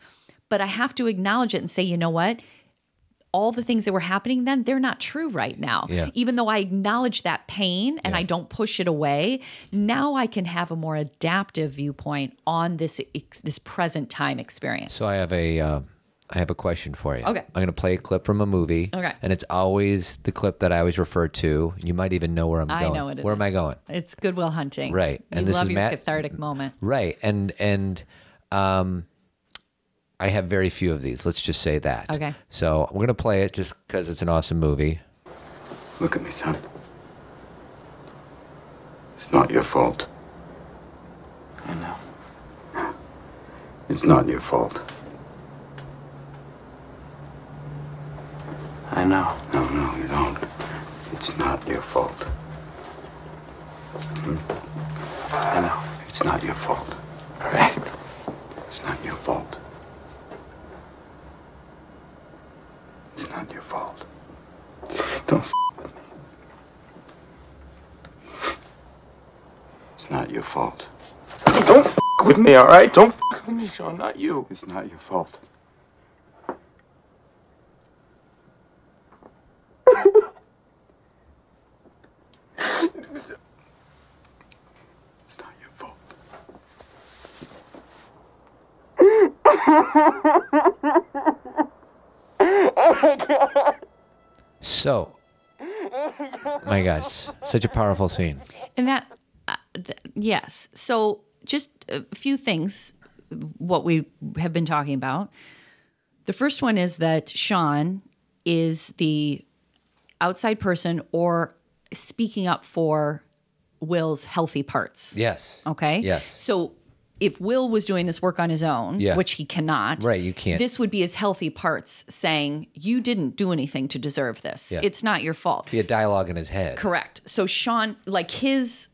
but I have to acknowledge it and say, you know what? All the things that were happening then they're not true right now Yeah. even though i acknowledge that pain and i don't push it away now i can have a more adaptive viewpoint on this ex- this present time experience So I have a uh, I have a question for you. Okay. I'm going to play a clip from a movie. Okay. And it's always the clip that I always refer to. You might even know where I'm I going. know it Where am I going? It's Good Will Hunting. Right. You And this love is your Matt- cathartic moment. Right. And and um I have very few of these. Let's just say that. Okay. So I'm going to play it just because it's an awesome movie. Look at me, son. It's not your fault. I know. It's not your fault. I know. No, no, you don't. It's not your fault. Hmm? I know. It's not your fault. All right. It's not your fault. It's not your fault. Don't f- with me. It's not your fault. Don't f- with me, all right? Don't f- with me, Sean. Not you. It's not your fault. Gosh, such a powerful scene. And that, uh, th- yes. So, just a few things, what we have been talking about. The first one is that Sean is the outside person or speaking up for Will's healthy parts. Yes. Okay. Yes. So, if Will was doing this work on his own, Yeah. which he cannot, Right, you can't. This would be his healthy parts saying, "You didn't do anything to deserve this. Yeah. It's not your fault." Be a dialogue in his head. Correct. So Sean, like his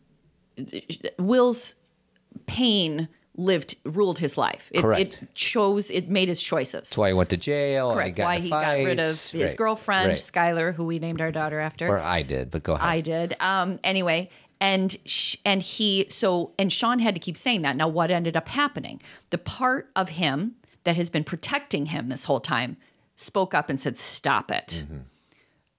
Will's pain lived ruled his life. It, Correct. it chose. It made his choices. That's why he went to jail. Correct. got Why he got rid of his Right, girlfriend right. Skylar, who we named our daughter after. Or I did, but go ahead. I did. Um, anyway, and sh- and he so and Sean had to keep saying that. Now, what ended up happening? The part of him that has been protecting him this whole time spoke up and said, "Stop it! Mm-hmm.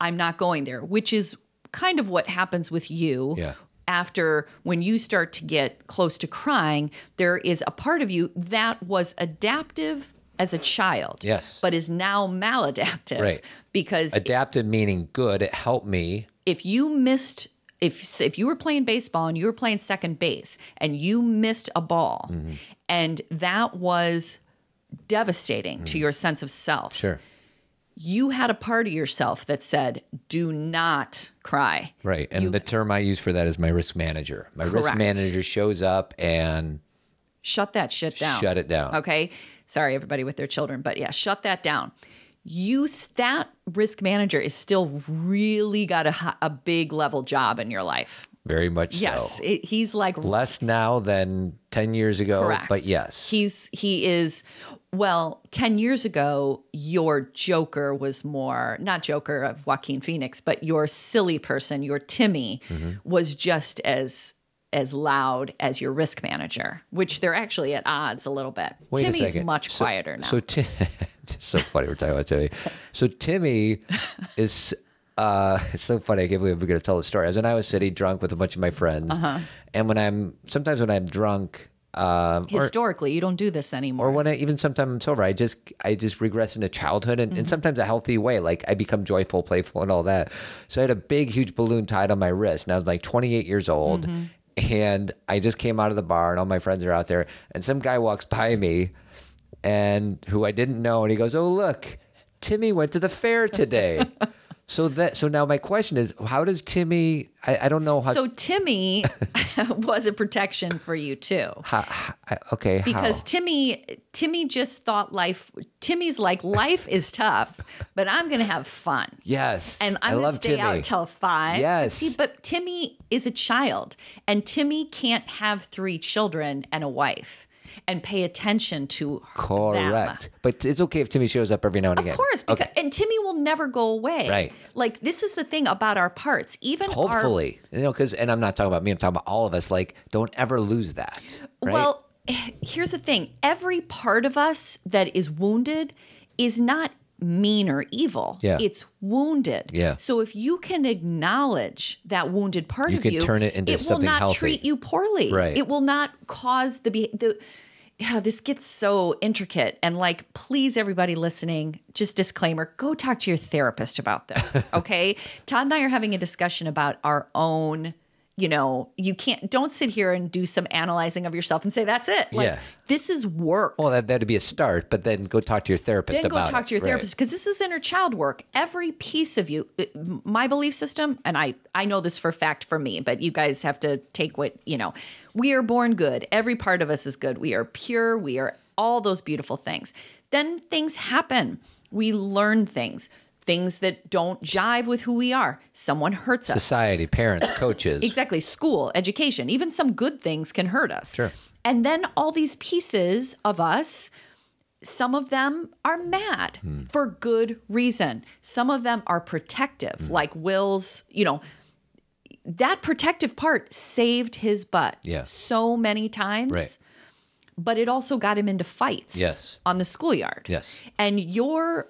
I'm not going there." Which is kind of what happens with you. Yeah. After when you start to get close to crying, there is a part of you that was adaptive as a child, Yes. but is now maladaptive, Right. Because Adaptive meaning good. It helped me. if you missed if if you were playing baseball and you were playing second base and you missed a ball Mm-hmm. and that was devastating to your sense of self Mm-hmm. Sure. you had a part of yourself that said do not cry Right. And the term I use for that is my risk manager. My risk manager shows up and shut that shit down shut it down. okay sorry everybody with their children but yeah shut that down you that risk manager is still really got a, a big level job in your life Very much yes so. it, he's like Less now than 10 years ago, Correct. but yes. He's he is well, 10 years ago your Joker was more not Joker of Joaquin Phoenix, but your silly person, your Timmy Mm-hmm. was just as as loud as your risk manager, which they're actually at odds a little bit. Wait Timmy's much So- quieter now. So, Ti- it's so funny we're talking about Timmy. So, Timmy is. Uh, it's so funny. I can't believe we're going to tell the story. I was in Iowa City, drunk with a bunch of my friends, Uh-huh. and when I'm sometimes when I'm drunk, um, or, Historically, you don't do this anymore. or when I even sometimes I'm sober, I just I just regress into childhood and, Mm-hmm. and sometimes a healthy way. Like I become joyful, playful, and all that. So I had a big, huge balloon tied on my wrist, and I was like 28 years old, Mm-hmm. and I just came out of the bar, and all my friends are out there, and some guy walks by me, and who I didn't know, and he goes, "Oh look, Timmy went to the fair today." so that so now my question is, how does Timmy? I, I don't know how. so Timmy was a protection for you too. how, how- okay, because how? Timmy Timmy just thought life Timmy's like life is tough, but I'm going to have fun. yes, And I I'm going to love stay Timmy. out till 5. Yes. See, but Timmy is a child and Timmy can't have 3 children and a wife and pay attention to Correct. them. But it's okay if Timmy shows up every now and again. Of course, because and Timmy will never go away. Right. Like this is the thing about our parts. Even our Hopefully, you know, because and I'm not talking about me. I'm talking about all of us. Like, don't ever lose that. Right? Well, eh, here's the thing every part of us that is wounded is not mean or evil. Yeah. It's wounded. Yeah. So if you can acknowledge that wounded part You of you, turn it into it will not healthy. treat you poorly. Right. It will not cause the the yeah, this gets so intricate. And like, please, everybody listening, just disclaimer go talk to your therapist about this. Okay. Todd and I are having a discussion about our own. You know, you can't, don't sit here and do some analyzing of yourself and say, that's it. Like, Yeah. this is work. Well, that, that'd be a start, but then go talk to your therapist then go talk it. to your therapist because this is inner child work every piece of you my belief system and i i know this for a fact for me but you guys have to take what you know we are born good every part of us is good we are pure we are all those beautiful things then things happen we learn things things that don't jive with who we are someone hurts us Society, parents, coaches. Exactly. School, education, even some good things can hurt us. Sure. And then all these pieces of us, some of them are mad Hmm. for good reason. Some of them are protective, Hmm. like Will's, you know, that protective part saved his butt Yes. so many times. Right. But it also got him into fights Yes. on the schoolyard. Yes. And your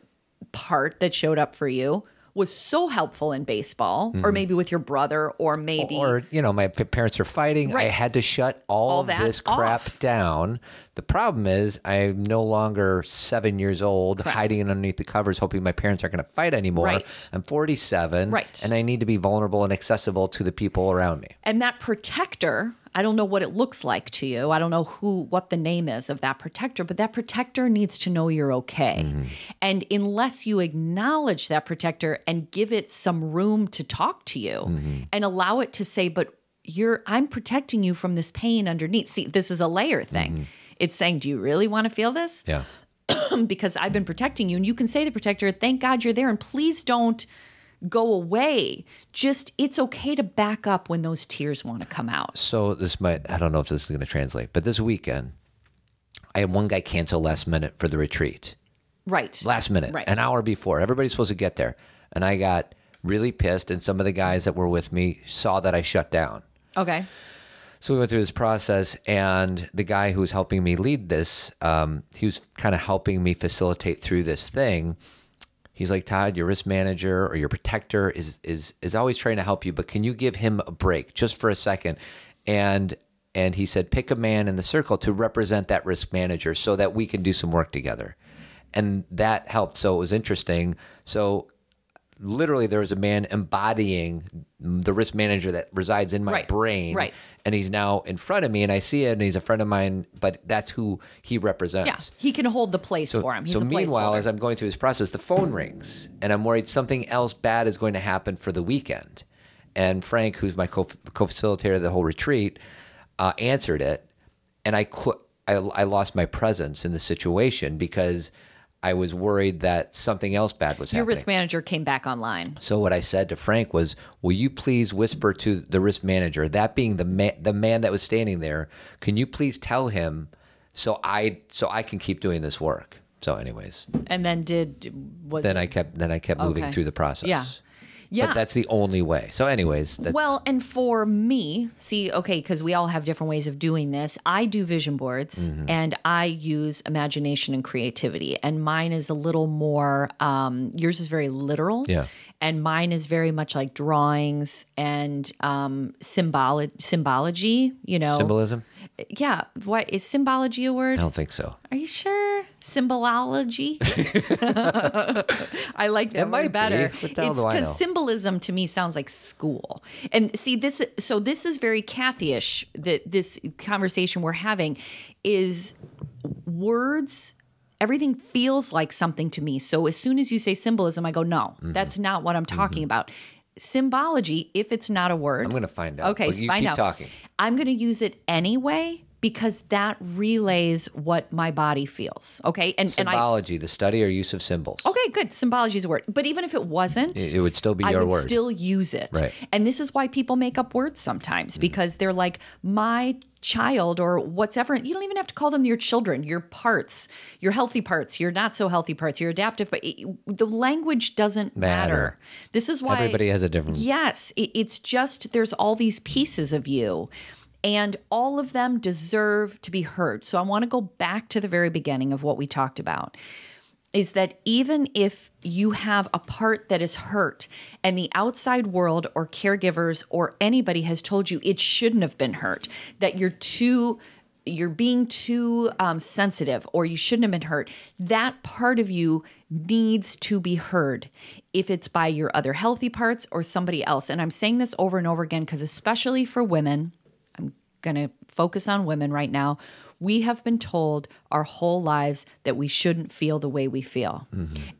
part that showed up for you was so helpful in baseball, or maybe with your brother, or maybe Mm-hmm. or you know my parents are fighting i had to shut all, All of this crap off. down the problem is i'm no longer seven years old hiding underneath the covers hoping my parents aren't going to fight anymore Right. i'm 47 Right. and i need to be vulnerable and accessible to the people around me And that protector, I don't know what it looks like to you. I don't know who what the name is of that protector, but that protector needs to know you're okay. Mm-hmm. And unless you acknowledge that protector and give it some room to talk to you mm-hmm. and allow it to say, but you're I'm protecting you from this pain underneath. See, this is a layer thing. Mm-hmm. It's saying, do you really want to feel this? yeah because I've been protecting you. And you can say the protector, thank God you're there. And please don't go away. Just, it's okay to back up when those tears want to come out. so this might i don't know if this is going to translate but this weekend i had one guy cancel last minute for the retreat Right. last minute, Right. an hour before. Everybody's supposed to get there. And I got really pissed, and some of the guys that were with me saw that I shut down. Okay. So we went through this process, and the guy who was helping me lead this, um, he was kind of helping me facilitate through this thing. He's like, Todd, your risk manager or your protector is is is always trying to help you, but can you give him a break just for a second? And and he said, pick a man in the circle to represent that risk manager so that we can do some work together. And that helped. So it was interesting. So literally there was a man embodying the risk manager that resides in my Right. brain Right. And he's now in front of me and i see it and he's a friend of mine but that's who he represents. Yeah. He can hold the place for him. He's so meanwhile as i'm going through this process the phone rings and i'm worried something else bad is going to happen for the weekend and frank who's my co- co-facilitator of the whole retreat uh, answered it and I, I i lost my presence in the situation because i was worried that something else bad was Your happening Your risk manager came back online. so what I said to Frank was, "Will you please whisper to the risk manager, that being the man, the man that was standing there, can you please tell him so I so I can keep doing this work?" So, anyways, And then did, was then I kept then I kept moving through the process. Yeah. Yeah. but that's the only way. So, anyways, that's, Well, and for me, see, okay, because we all have different ways of doing this. I do vision boards Mm-hmm. and I use imagination and creativity. And mine is a little more, um, yours is very literal. Yeah. And mine is very much like drawings and um, symbolo- symbology, you know. symbolism. Yeah. What is symbology a word? I don't think so. Are you sure? Symbolology. I like that word better. be. What the hell it's know? symbolism to me sounds like school. And see this. So this is very Cathyish. That this conversation we're having is words. Everything feels like something to me. So as soon as you say symbolism, I go, no, Mm-hmm. that's not what I'm talking about. Symbology, if it's not a word, I'm going to find out. Okay, but you find keep out. talking. I'm going to use it anyway because that relays what my body feels. Okay, and and I Symbology, the study or use of symbols. okay, good. Symbology is a word, but even if it wasn't, It- it would still be I your would word. still use it. Right. And this is why people make up words sometimes mm. because they're like my child or whatever. You don't even have to call them your children, your parts, your healthy parts, your not so healthy parts, your adaptive. But it, the language doesn't matter. Matter. This is why Everybody has a different. Yes, it, it's just there's all these pieces of you, and all of them deserve to be heard. So I want to go back to the very beginning of what we talked about. Is that even if you have a part that is hurt and the outside world or caregivers or anybody has told you it shouldn't have been hurt, that you're too you're being too um, sensitive or you shouldn't have been hurt that part of you needs to be heard if it's by your other healthy parts or somebody else. And i'm saying this over and over again because especially for women i'm going to focus on women right now we have been told our whole lives that we shouldn't feel the way we feel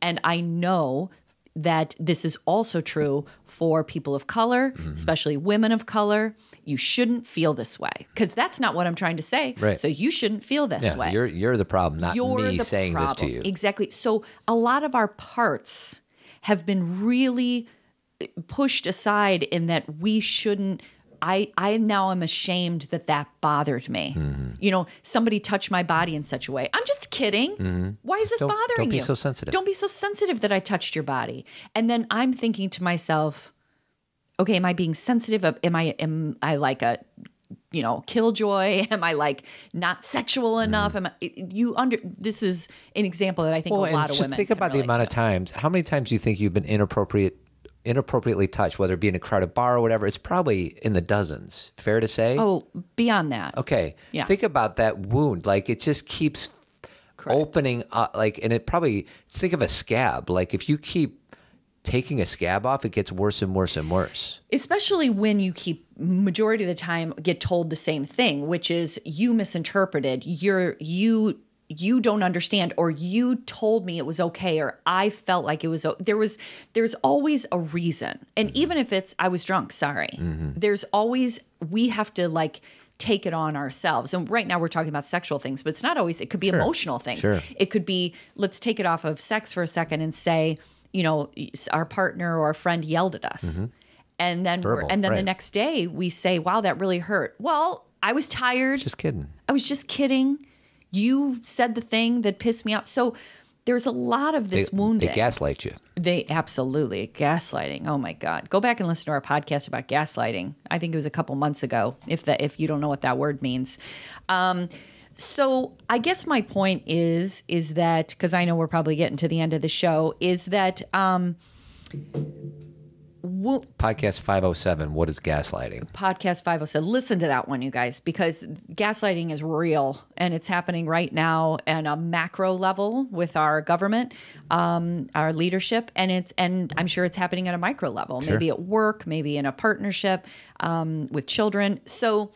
and i know that this is also true for people of color, Mm-hmm. especially women of color. You shouldn't feel this way because that's not what I'm trying to say. Right. So you shouldn't feel this Yeah, way. you're you're the problem, not You're me saying this to you. Exactly. So a lot of our parts have been really uh, pushed aside in that we shouldn't. I, I now am ashamed that that bothered me. Mm-hmm. You know, somebody touched my body in such a way. I'm just kidding. Why is this Mm-hmm. Don't- bothering don't be you? so sensitive. Don't be so sensitive that I touched your body. And then I'm thinking to myself, okay, am I being sensitive? Am I am I like a you know killjoy? Am I like not sexual enough? Am I you under? This is an example that I think Mm-hmm. Well, a lot of women. just think about the amount of times. How many times do you think you've been inappropriate, inappropriately touched, whether it be in a crowded bar or whatever? It's probably in the dozens. Fair to say. Oh, beyond that. Okay. Yeah. Think about that wound. Like it just keeps opening up. Like, and it probably think of a scab. Like if you keep taking a scab off, it gets worse and worse and worse. especially when you keep majority of the time get told the same thing which is you misinterpreted you're you you don't understand or you told me it was okay or i felt like it was there was there's always a reason. And mm-hmm. even if it's i was drunk sorry. Mm-hmm. There's always we have to like take it on ourselves. And right now we're talking about sexual things but it's not always it could be emotional things. Sure. it could be let's take it off of sex for a second and say you know our partner or our friend yelled at us. Mm-hmm. And then Verbal, and then the next day we say wow that really hurt. Well i was tired. Just kidding. i was just kidding you said the thing that pissed me off so there's a lot of this They, wounding they gaslight you. they absolutely gaslighting. Oh my god. Go back and listen to our podcast about gaslighting. I think it was a couple months ago if that if you don't know what that word means. Um so I guess my point is is that cuz I know we're probably getting to the end of the show is that um wo- Podcast 507. What is gaslighting? podcast 507 listen to that one you guys because gaslighting is real and it's happening right now on a macro level with our government um, our leadership and it's and i'm sure it's happening at a micro level maybe at work maybe in a partnership um, with children so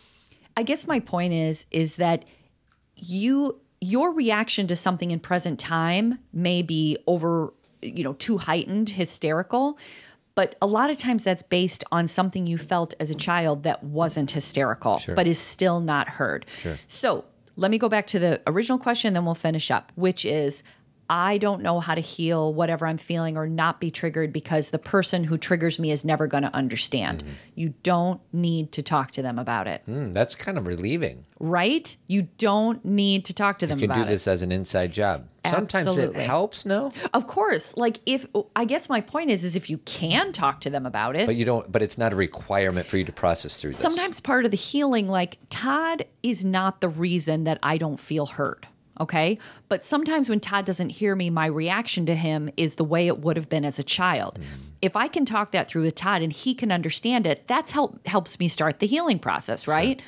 i guess my point is is that you your reaction to something in present time may be over you know too heightened hysterical but a lot of times that's based on something you felt as a child that wasn't hysterical but is still not heard Sure. so let me go back to the original question then we'll finish up which is I don't know how to heal whatever I'm feeling or not be triggered because the person who triggers me is never going to understand. You don't need to talk to them about it, Hmm, that's kind of relieving. right? You don't need to talk to them You can do it. this as an inside job. Sometimes Absolutely. it helps, no? Of course, like if I guess my point is is if you can talk to them about it. But you don't. But it's not a requirement for you to process through this. sometimes part of the healing like Todd is not the reason that I don't feel heard. Okay. But sometimes when Todd doesn't hear me, my reaction to him is the way it would have been as a child. Hmm. If I can talk that through with Todd and he can understand it, that's help helps me start the healing process, right?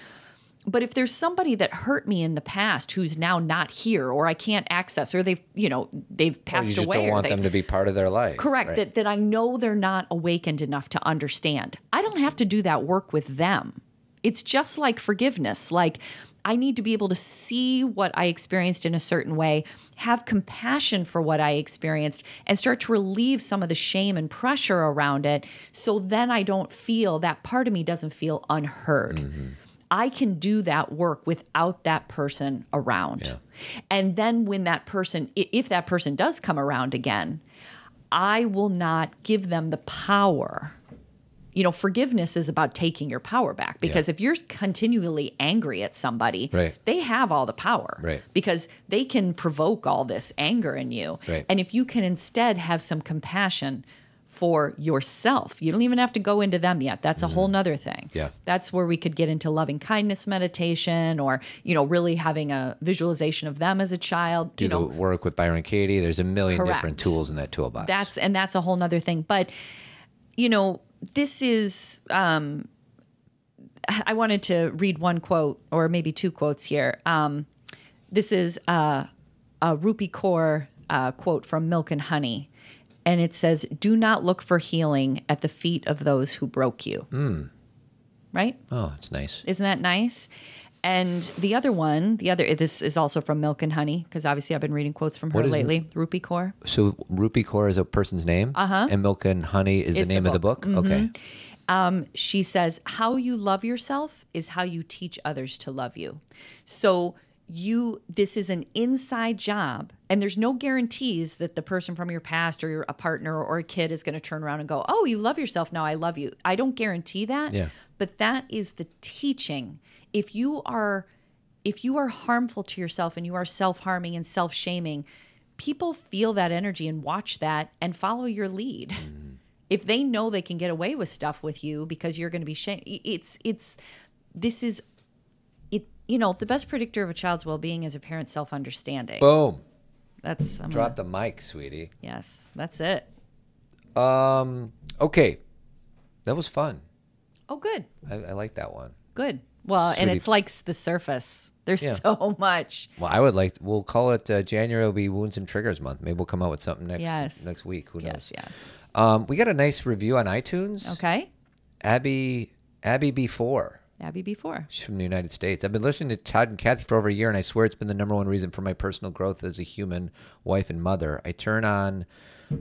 But if there's somebody that hurt me in the past who's now not here or I can't access or they've, you know, they've passed you just away don't want they, them to be part of their life. Correct. right? That that I know they're not awakened enough to understand. I don't have to do that work with them. It's just like forgiveness. Like I need to be able to see what I experienced in a certain way, have compassion for what I experienced, and start to relieve some of the shame and pressure around it. So then I don't feel that part of me doesn't feel unheard. Mm-hmm. I can do that work without that person around. And then when that person, if that person does come around again, I will not give them the power. You know, forgiveness is about taking your power back because if you're continually angry at somebody, Right. they have all the power. Right. Because they can provoke all this anger in you. Right. And if you can instead have some compassion for yourself, you don't even have to go into them yet. That's a whole nother thing. Mm-hmm. Yeah. That's where we could get into loving kindness meditation or, you know, really having a visualization of them as a child. Do you know, the work with Byron Katie. There's a million different tools in that toolbox. that's and that's a whole nother thing but you know this is um I wanted to read one quote or maybe two quotes here. Um, this is uh, a Rupi Kaur uh, quote from Milk and Honey, and it says, "Do not look for healing at the feet of those who broke you." Hmm. Right? Oh, it's nice. Isn't that nice? And the other one, the other, this is also from Milk and Honey because obviously I've been reading quotes from her What is- lately. Rupi Kaur. So Rupi Kaur is a person's name, uh-huh. and Milk and Honey is, Is the the name of the book. book. Okay, mm-hmm. um, she says, How you love yourself is how you teach others to love you. So, you, this is an inside job, and there's no guarantees that the person from your past or your, a partner or a kid is going to turn around and go, Oh, you love yourself. Now I love you. I don't guarantee that. Yeah. But that is the teaching. If you are, if you are harmful to yourself and you are self harming and self shaming, people feel that energy and watch that and follow your lead mm-hmm. if they know they can get away with stuff with you because you're going to be shame it's it's this is you know the best predictor of a child's well-being is a parent's self-understanding boom. that's I'm Drop gonna- the mic, sweetie. yes that's it Um. Okay, that was fun. oh good I, I like that one. good well and it's like the surface there's Yeah. so much Well, I would like. We'll call it uh, January. Will be Wounds and Triggers Month. Maybe we'll come out with something next Yes. next week. Who knows? yes yes Um, we got a nice review on iTunes. okay Abby Abby B four. Abby before She's from the United States. I've been listening to Todd and Kathy for over a year, and I swear it's been the number one reason for my personal growth as a human wife and mother. I turn on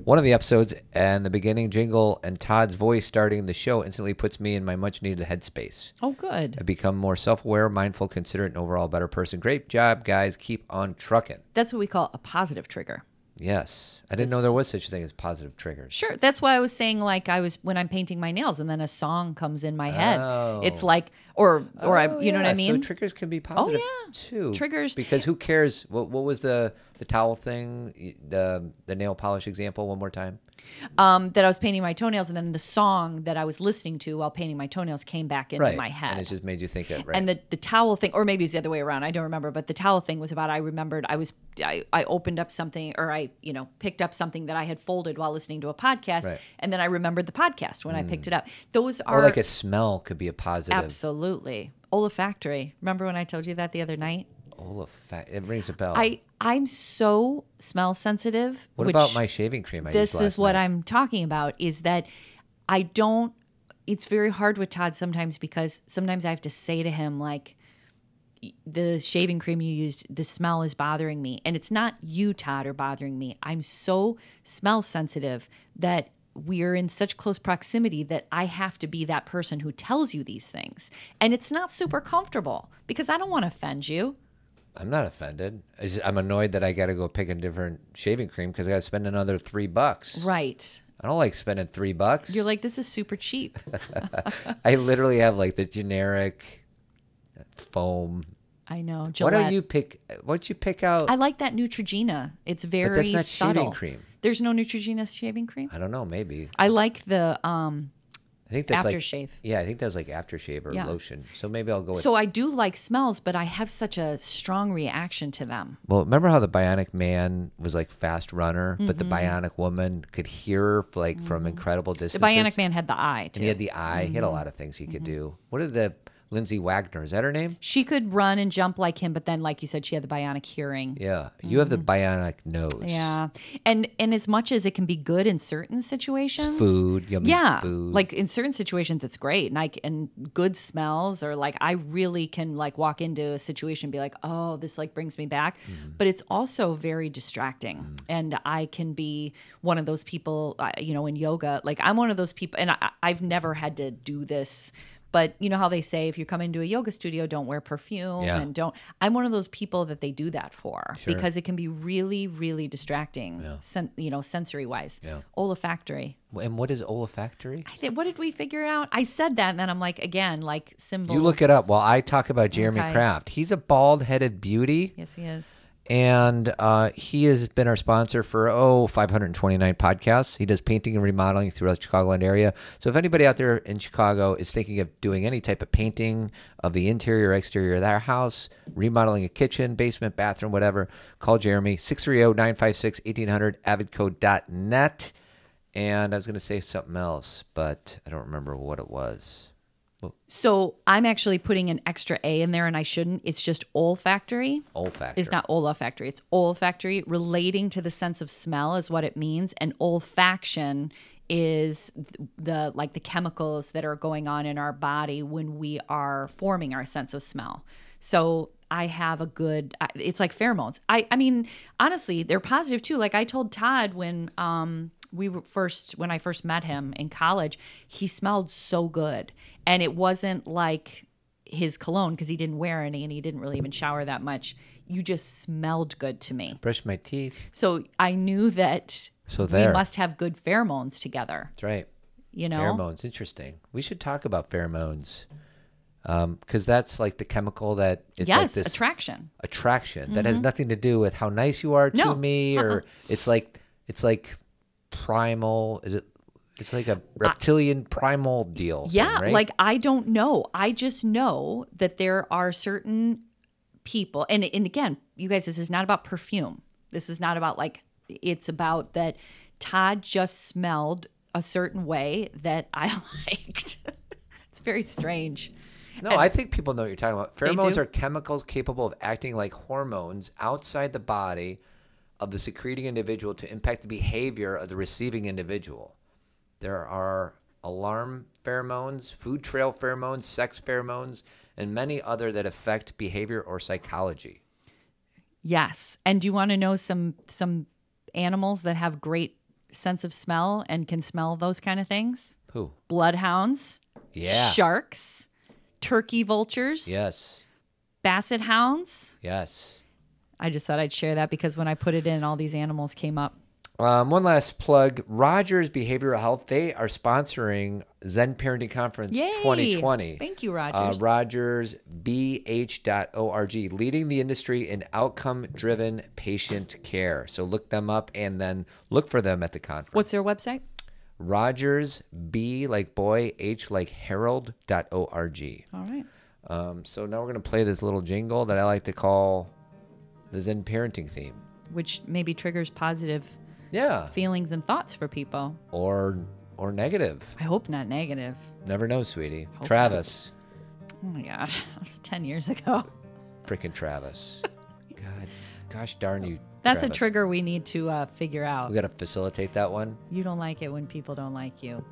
one of the episodes, and the beginning jingle and Todd's voice starting the show instantly puts me in my much needed headspace. oh good I become more self aware, mindful, considerate, and overall better person. Great job, guys. Keep on trucking. that's what we call a positive trigger Yes. I didn't know there was such a thing as positive triggers. Sure. That's why I was saying like I was when I'm painting my nails and then a song comes in my head. Oh. It's like or or I Oh, you know what I mean? So triggers can be positive Oh yeah. too. Triggers- because who cares? What, what was the the towel thing? The the nail polish example. One more time. um, that I was painting my toenails, and then the song that I was listening to while painting my toenails came back into Right. my head. and it just made you think it. Right. And the, the towel thing, or maybe it's the other way around. I don't remember. But the towel thing was about I remembered I was I, I opened up something or I you know picked up something that I had folded while listening to a podcast, Right. and then I remembered the podcast when I picked it up. Those are or like a smell could be a positive. absolutely olfactory. Remember when I told you that the other night? Olfact. It rings a bell. I I'm so smell sensitive. what about my shaving cream? I this is what night? I'm talking about. Is that I don't. It's very hard with Todd sometimes because sometimes I have to say to him like, the shaving cream you used, the smell is bothering me, and it's not you, Todd, are bothering me. I'm so smell sensitive that we're in such close proximity that I have to be that person who tells you these things, and it's not super comfortable because I don't want to offend you. I'm not offended. I'm annoyed that I got to go pick a different shaving cream because I got to spend another three bucks. Right. I don't like spending three bucks. You're like, this is super cheap. I literally have like the generic foam. I know. Why don't you pick? Why don't you pick out? I like that Neutrogena. It's very but that's not subtle. shaving cream. There's no Neutrogena shaving cream. I don't know. Maybe I like the um I think that's like aftershave. yeah. I think that's like aftershave or Yeah. lotion. So maybe I'll go with. So I do like smells, but I have such a strong reaction to them. well, remember how the Bionic Man was like fast runner, but the Mm-hmm. Bionic Woman could hear like from incredible distances. The. Bionic Man had the eye and he had the eye. He had a lot of things he could do. What did the Lindsay Wagner? Is that her name? she could run and jump like him, but then, like you said, she had the bionic hearing. Yeah, you have the Bionic nose. Mm-hmm. Yeah, and and as much as it can be good in certain situations, Food, yeah, food. like in certain situations, it's great, and I c- and good smells, or like I really can like walk into a situation and be like, oh, this like brings me back, Mm-hmm. but it's also very distracting, and I can be one of those people, uh, you know, in yoga, like I'm one of those people, and I, I've never had to do this. But you know how they say if you come into a yoga studio, don't wear perfume Yeah. and don't. I'm one of those people that they do that for because it can be really, really distracting, sen- you know, sensory wise. Yeah. Olfactory. And what is olfactory? I think- What did we figure out? I said that, and then I'm like, again, like symbol. You look it up while I talk about Jeremy Okay. Kraft. He's a bald headed beauty. Yes, he is. And uh, he has been our sponsor for oh 529 podcasts. He does painting and remodeling throughout the chicagoland area. So if anybody out there in chicago is thinking of doing any type of painting of the interior or exterior of their house remodeling a kitchen basement bathroom whatever call jeremy 630-956-1800 avidcode.net and i was going to say something else but i don't remember what it was So I'm actually putting an extra A in there, and I shouldn't. It's just olfactory. Olfactory. It's not olfactory. It's olfactory. Relating to the sense of smell is what it means, and olfaction is the like the chemicals that are going on in our body when we are forming our sense of smell. So I have a good. It's like pheromones. I I mean honestly, they're positive too. Like I told Todd when um we were first when I first met him in college, he smelled so good, and it wasn't like his cologne because he didn't wear any and he didn't really even shower that much. You just smelled good to me. Brush my teeth. So I knew that So we must have good pheromones together. That's right. You know, Pheromones. Interesting. We should talk about pheromones. Um, because that's like the chemical that it's like yes, this attraction. attraction that has mm-hmm. nothing to do with how nice you are to No. me or uh-uh. it's like it's like primal is it it's like a reptilian primal deal thing, Yeah, right? like I don't know. I just know that there are certain people, and and again, you guys, this is not about perfume. This is not about like. It's about that Todd just smelled a certain way that I liked. it's very strange. no i think people know what you're talking about pheromones are chemicals capable of acting like hormones outside the body of the secreting individual to impact the behavior of the receiving individual. There are alarm pheromones food trail pheromones sex pheromones and many other that affect behavior or psychology. Yes, and do you want to know some some animals that have great sense of smell and can smell those kind of things? who? Bloodhounds, yeah. sharks, turkey vultures, yes. basset hounds. yes I just thought I'd share that because when I put it in, all these animals came up. Um, one last plug: Rogers Behavioral Health. They are sponsoring Zen Parenting Conference Yay! 2020. Thank you, Rogers. Uh, Rogers. RogersBH.org, leading the industry in outcome-driven patient care. So look them up and then look for them at the conference. What's their website? Rogers B like boy, H like Herald.org. All right. Um, so now we're gonna play this little jingle that I like to call the Zen parenting theme. Which maybe triggers positive Yeah, feelings and thoughts for people. or or negative. I hope not negative. Never know, sweetie. Hope Travis. Oh my gosh, That was 10 years ago. Freaking Travis. God. Gosh darn you. That's a trigger we need to uh, figure out. We got to facilitate that one. You don't like it when people don't like you.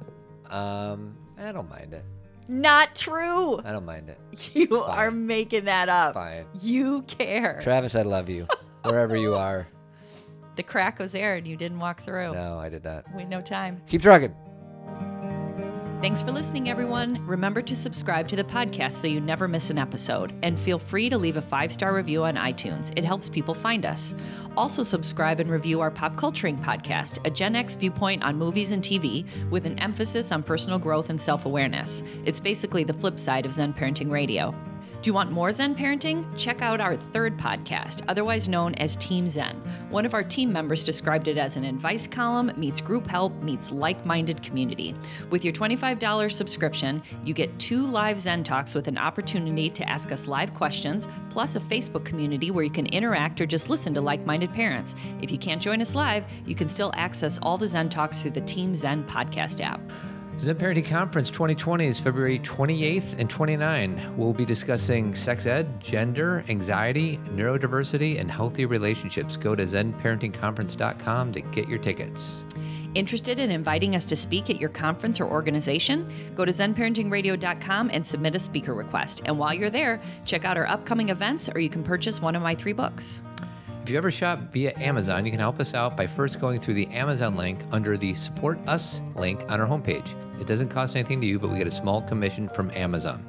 Um, I don't mind it. Not true. I don't mind it. You are making that up. Fine. You care. Travis, I love you. Wherever you are. the crack was there and you didn't walk through. No, I did not. We had no time. Keep trucking. Thanks for listening, everyone. Remember to subscribe to the podcast so you never miss an episode. And feel free to leave a five star review on iTunes. It helps people find us. Also, subscribe and review our Pop Culturing podcast, a Gen X viewpoint on movies and TV with an emphasis on personal growth and self awareness. It's basically the flip side of Zen Parenting Radio. Do you want more Zen parenting? Check out our third podcast, otherwise known as Team Zen. One of our team members described it as an advice column meets group help meets like minded community. With your $25 subscription, you get two live Zen talks with an opportunity to ask us live questions, plus a Facebook community where you can interact or just listen to like minded parents. If you can't join us live, you can still access all the Zen talks through the Team Zen podcast app. Zen Parenting Conference 2020 is February 28th and 29. We'll be discussing sex ed, gender, anxiety, neurodiversity, and healthy relationships. Go to zenparentingconference.com to get your tickets. Interested in inviting us to speak at your conference or organization? Go to zenparentingradio.com and submit a speaker request. And while you're there, check out our upcoming events or you can purchase one of my three books. If you ever shop via Amazon, you can help us out by first going through the Amazon link under the Support Us link on our homepage. It doesn't cost anything to you, but we get a small commission from Amazon.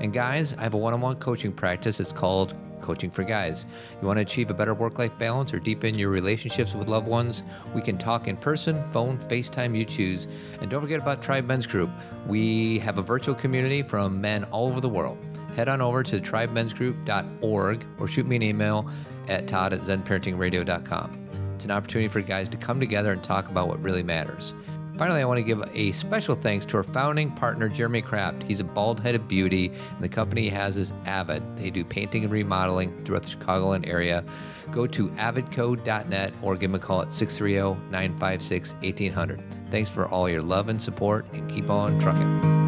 And guys, I have a one on one coaching practice. It's called Coaching for Guys. You want to achieve a better work life balance or deepen your relationships with loved ones? We can talk in person, phone, FaceTime, you choose. And don't forget about Tribe Men's Group. We have a virtual community from men all over the world. Head on over to tribemensgroup.org or shoot me an email at todd at zenparentingradio.com. It's an opportunity for guys to come together and talk about what really matters. Finally, I want to give a special thanks to our founding partner, Jeremy Kraft. He's a bald headed beauty, and the company he has is Avid. They do painting and remodeling throughout the Chicagoland area. Go to avidco.net or give him a call at 630 956 1800. Thanks for all your love and support, and keep on trucking.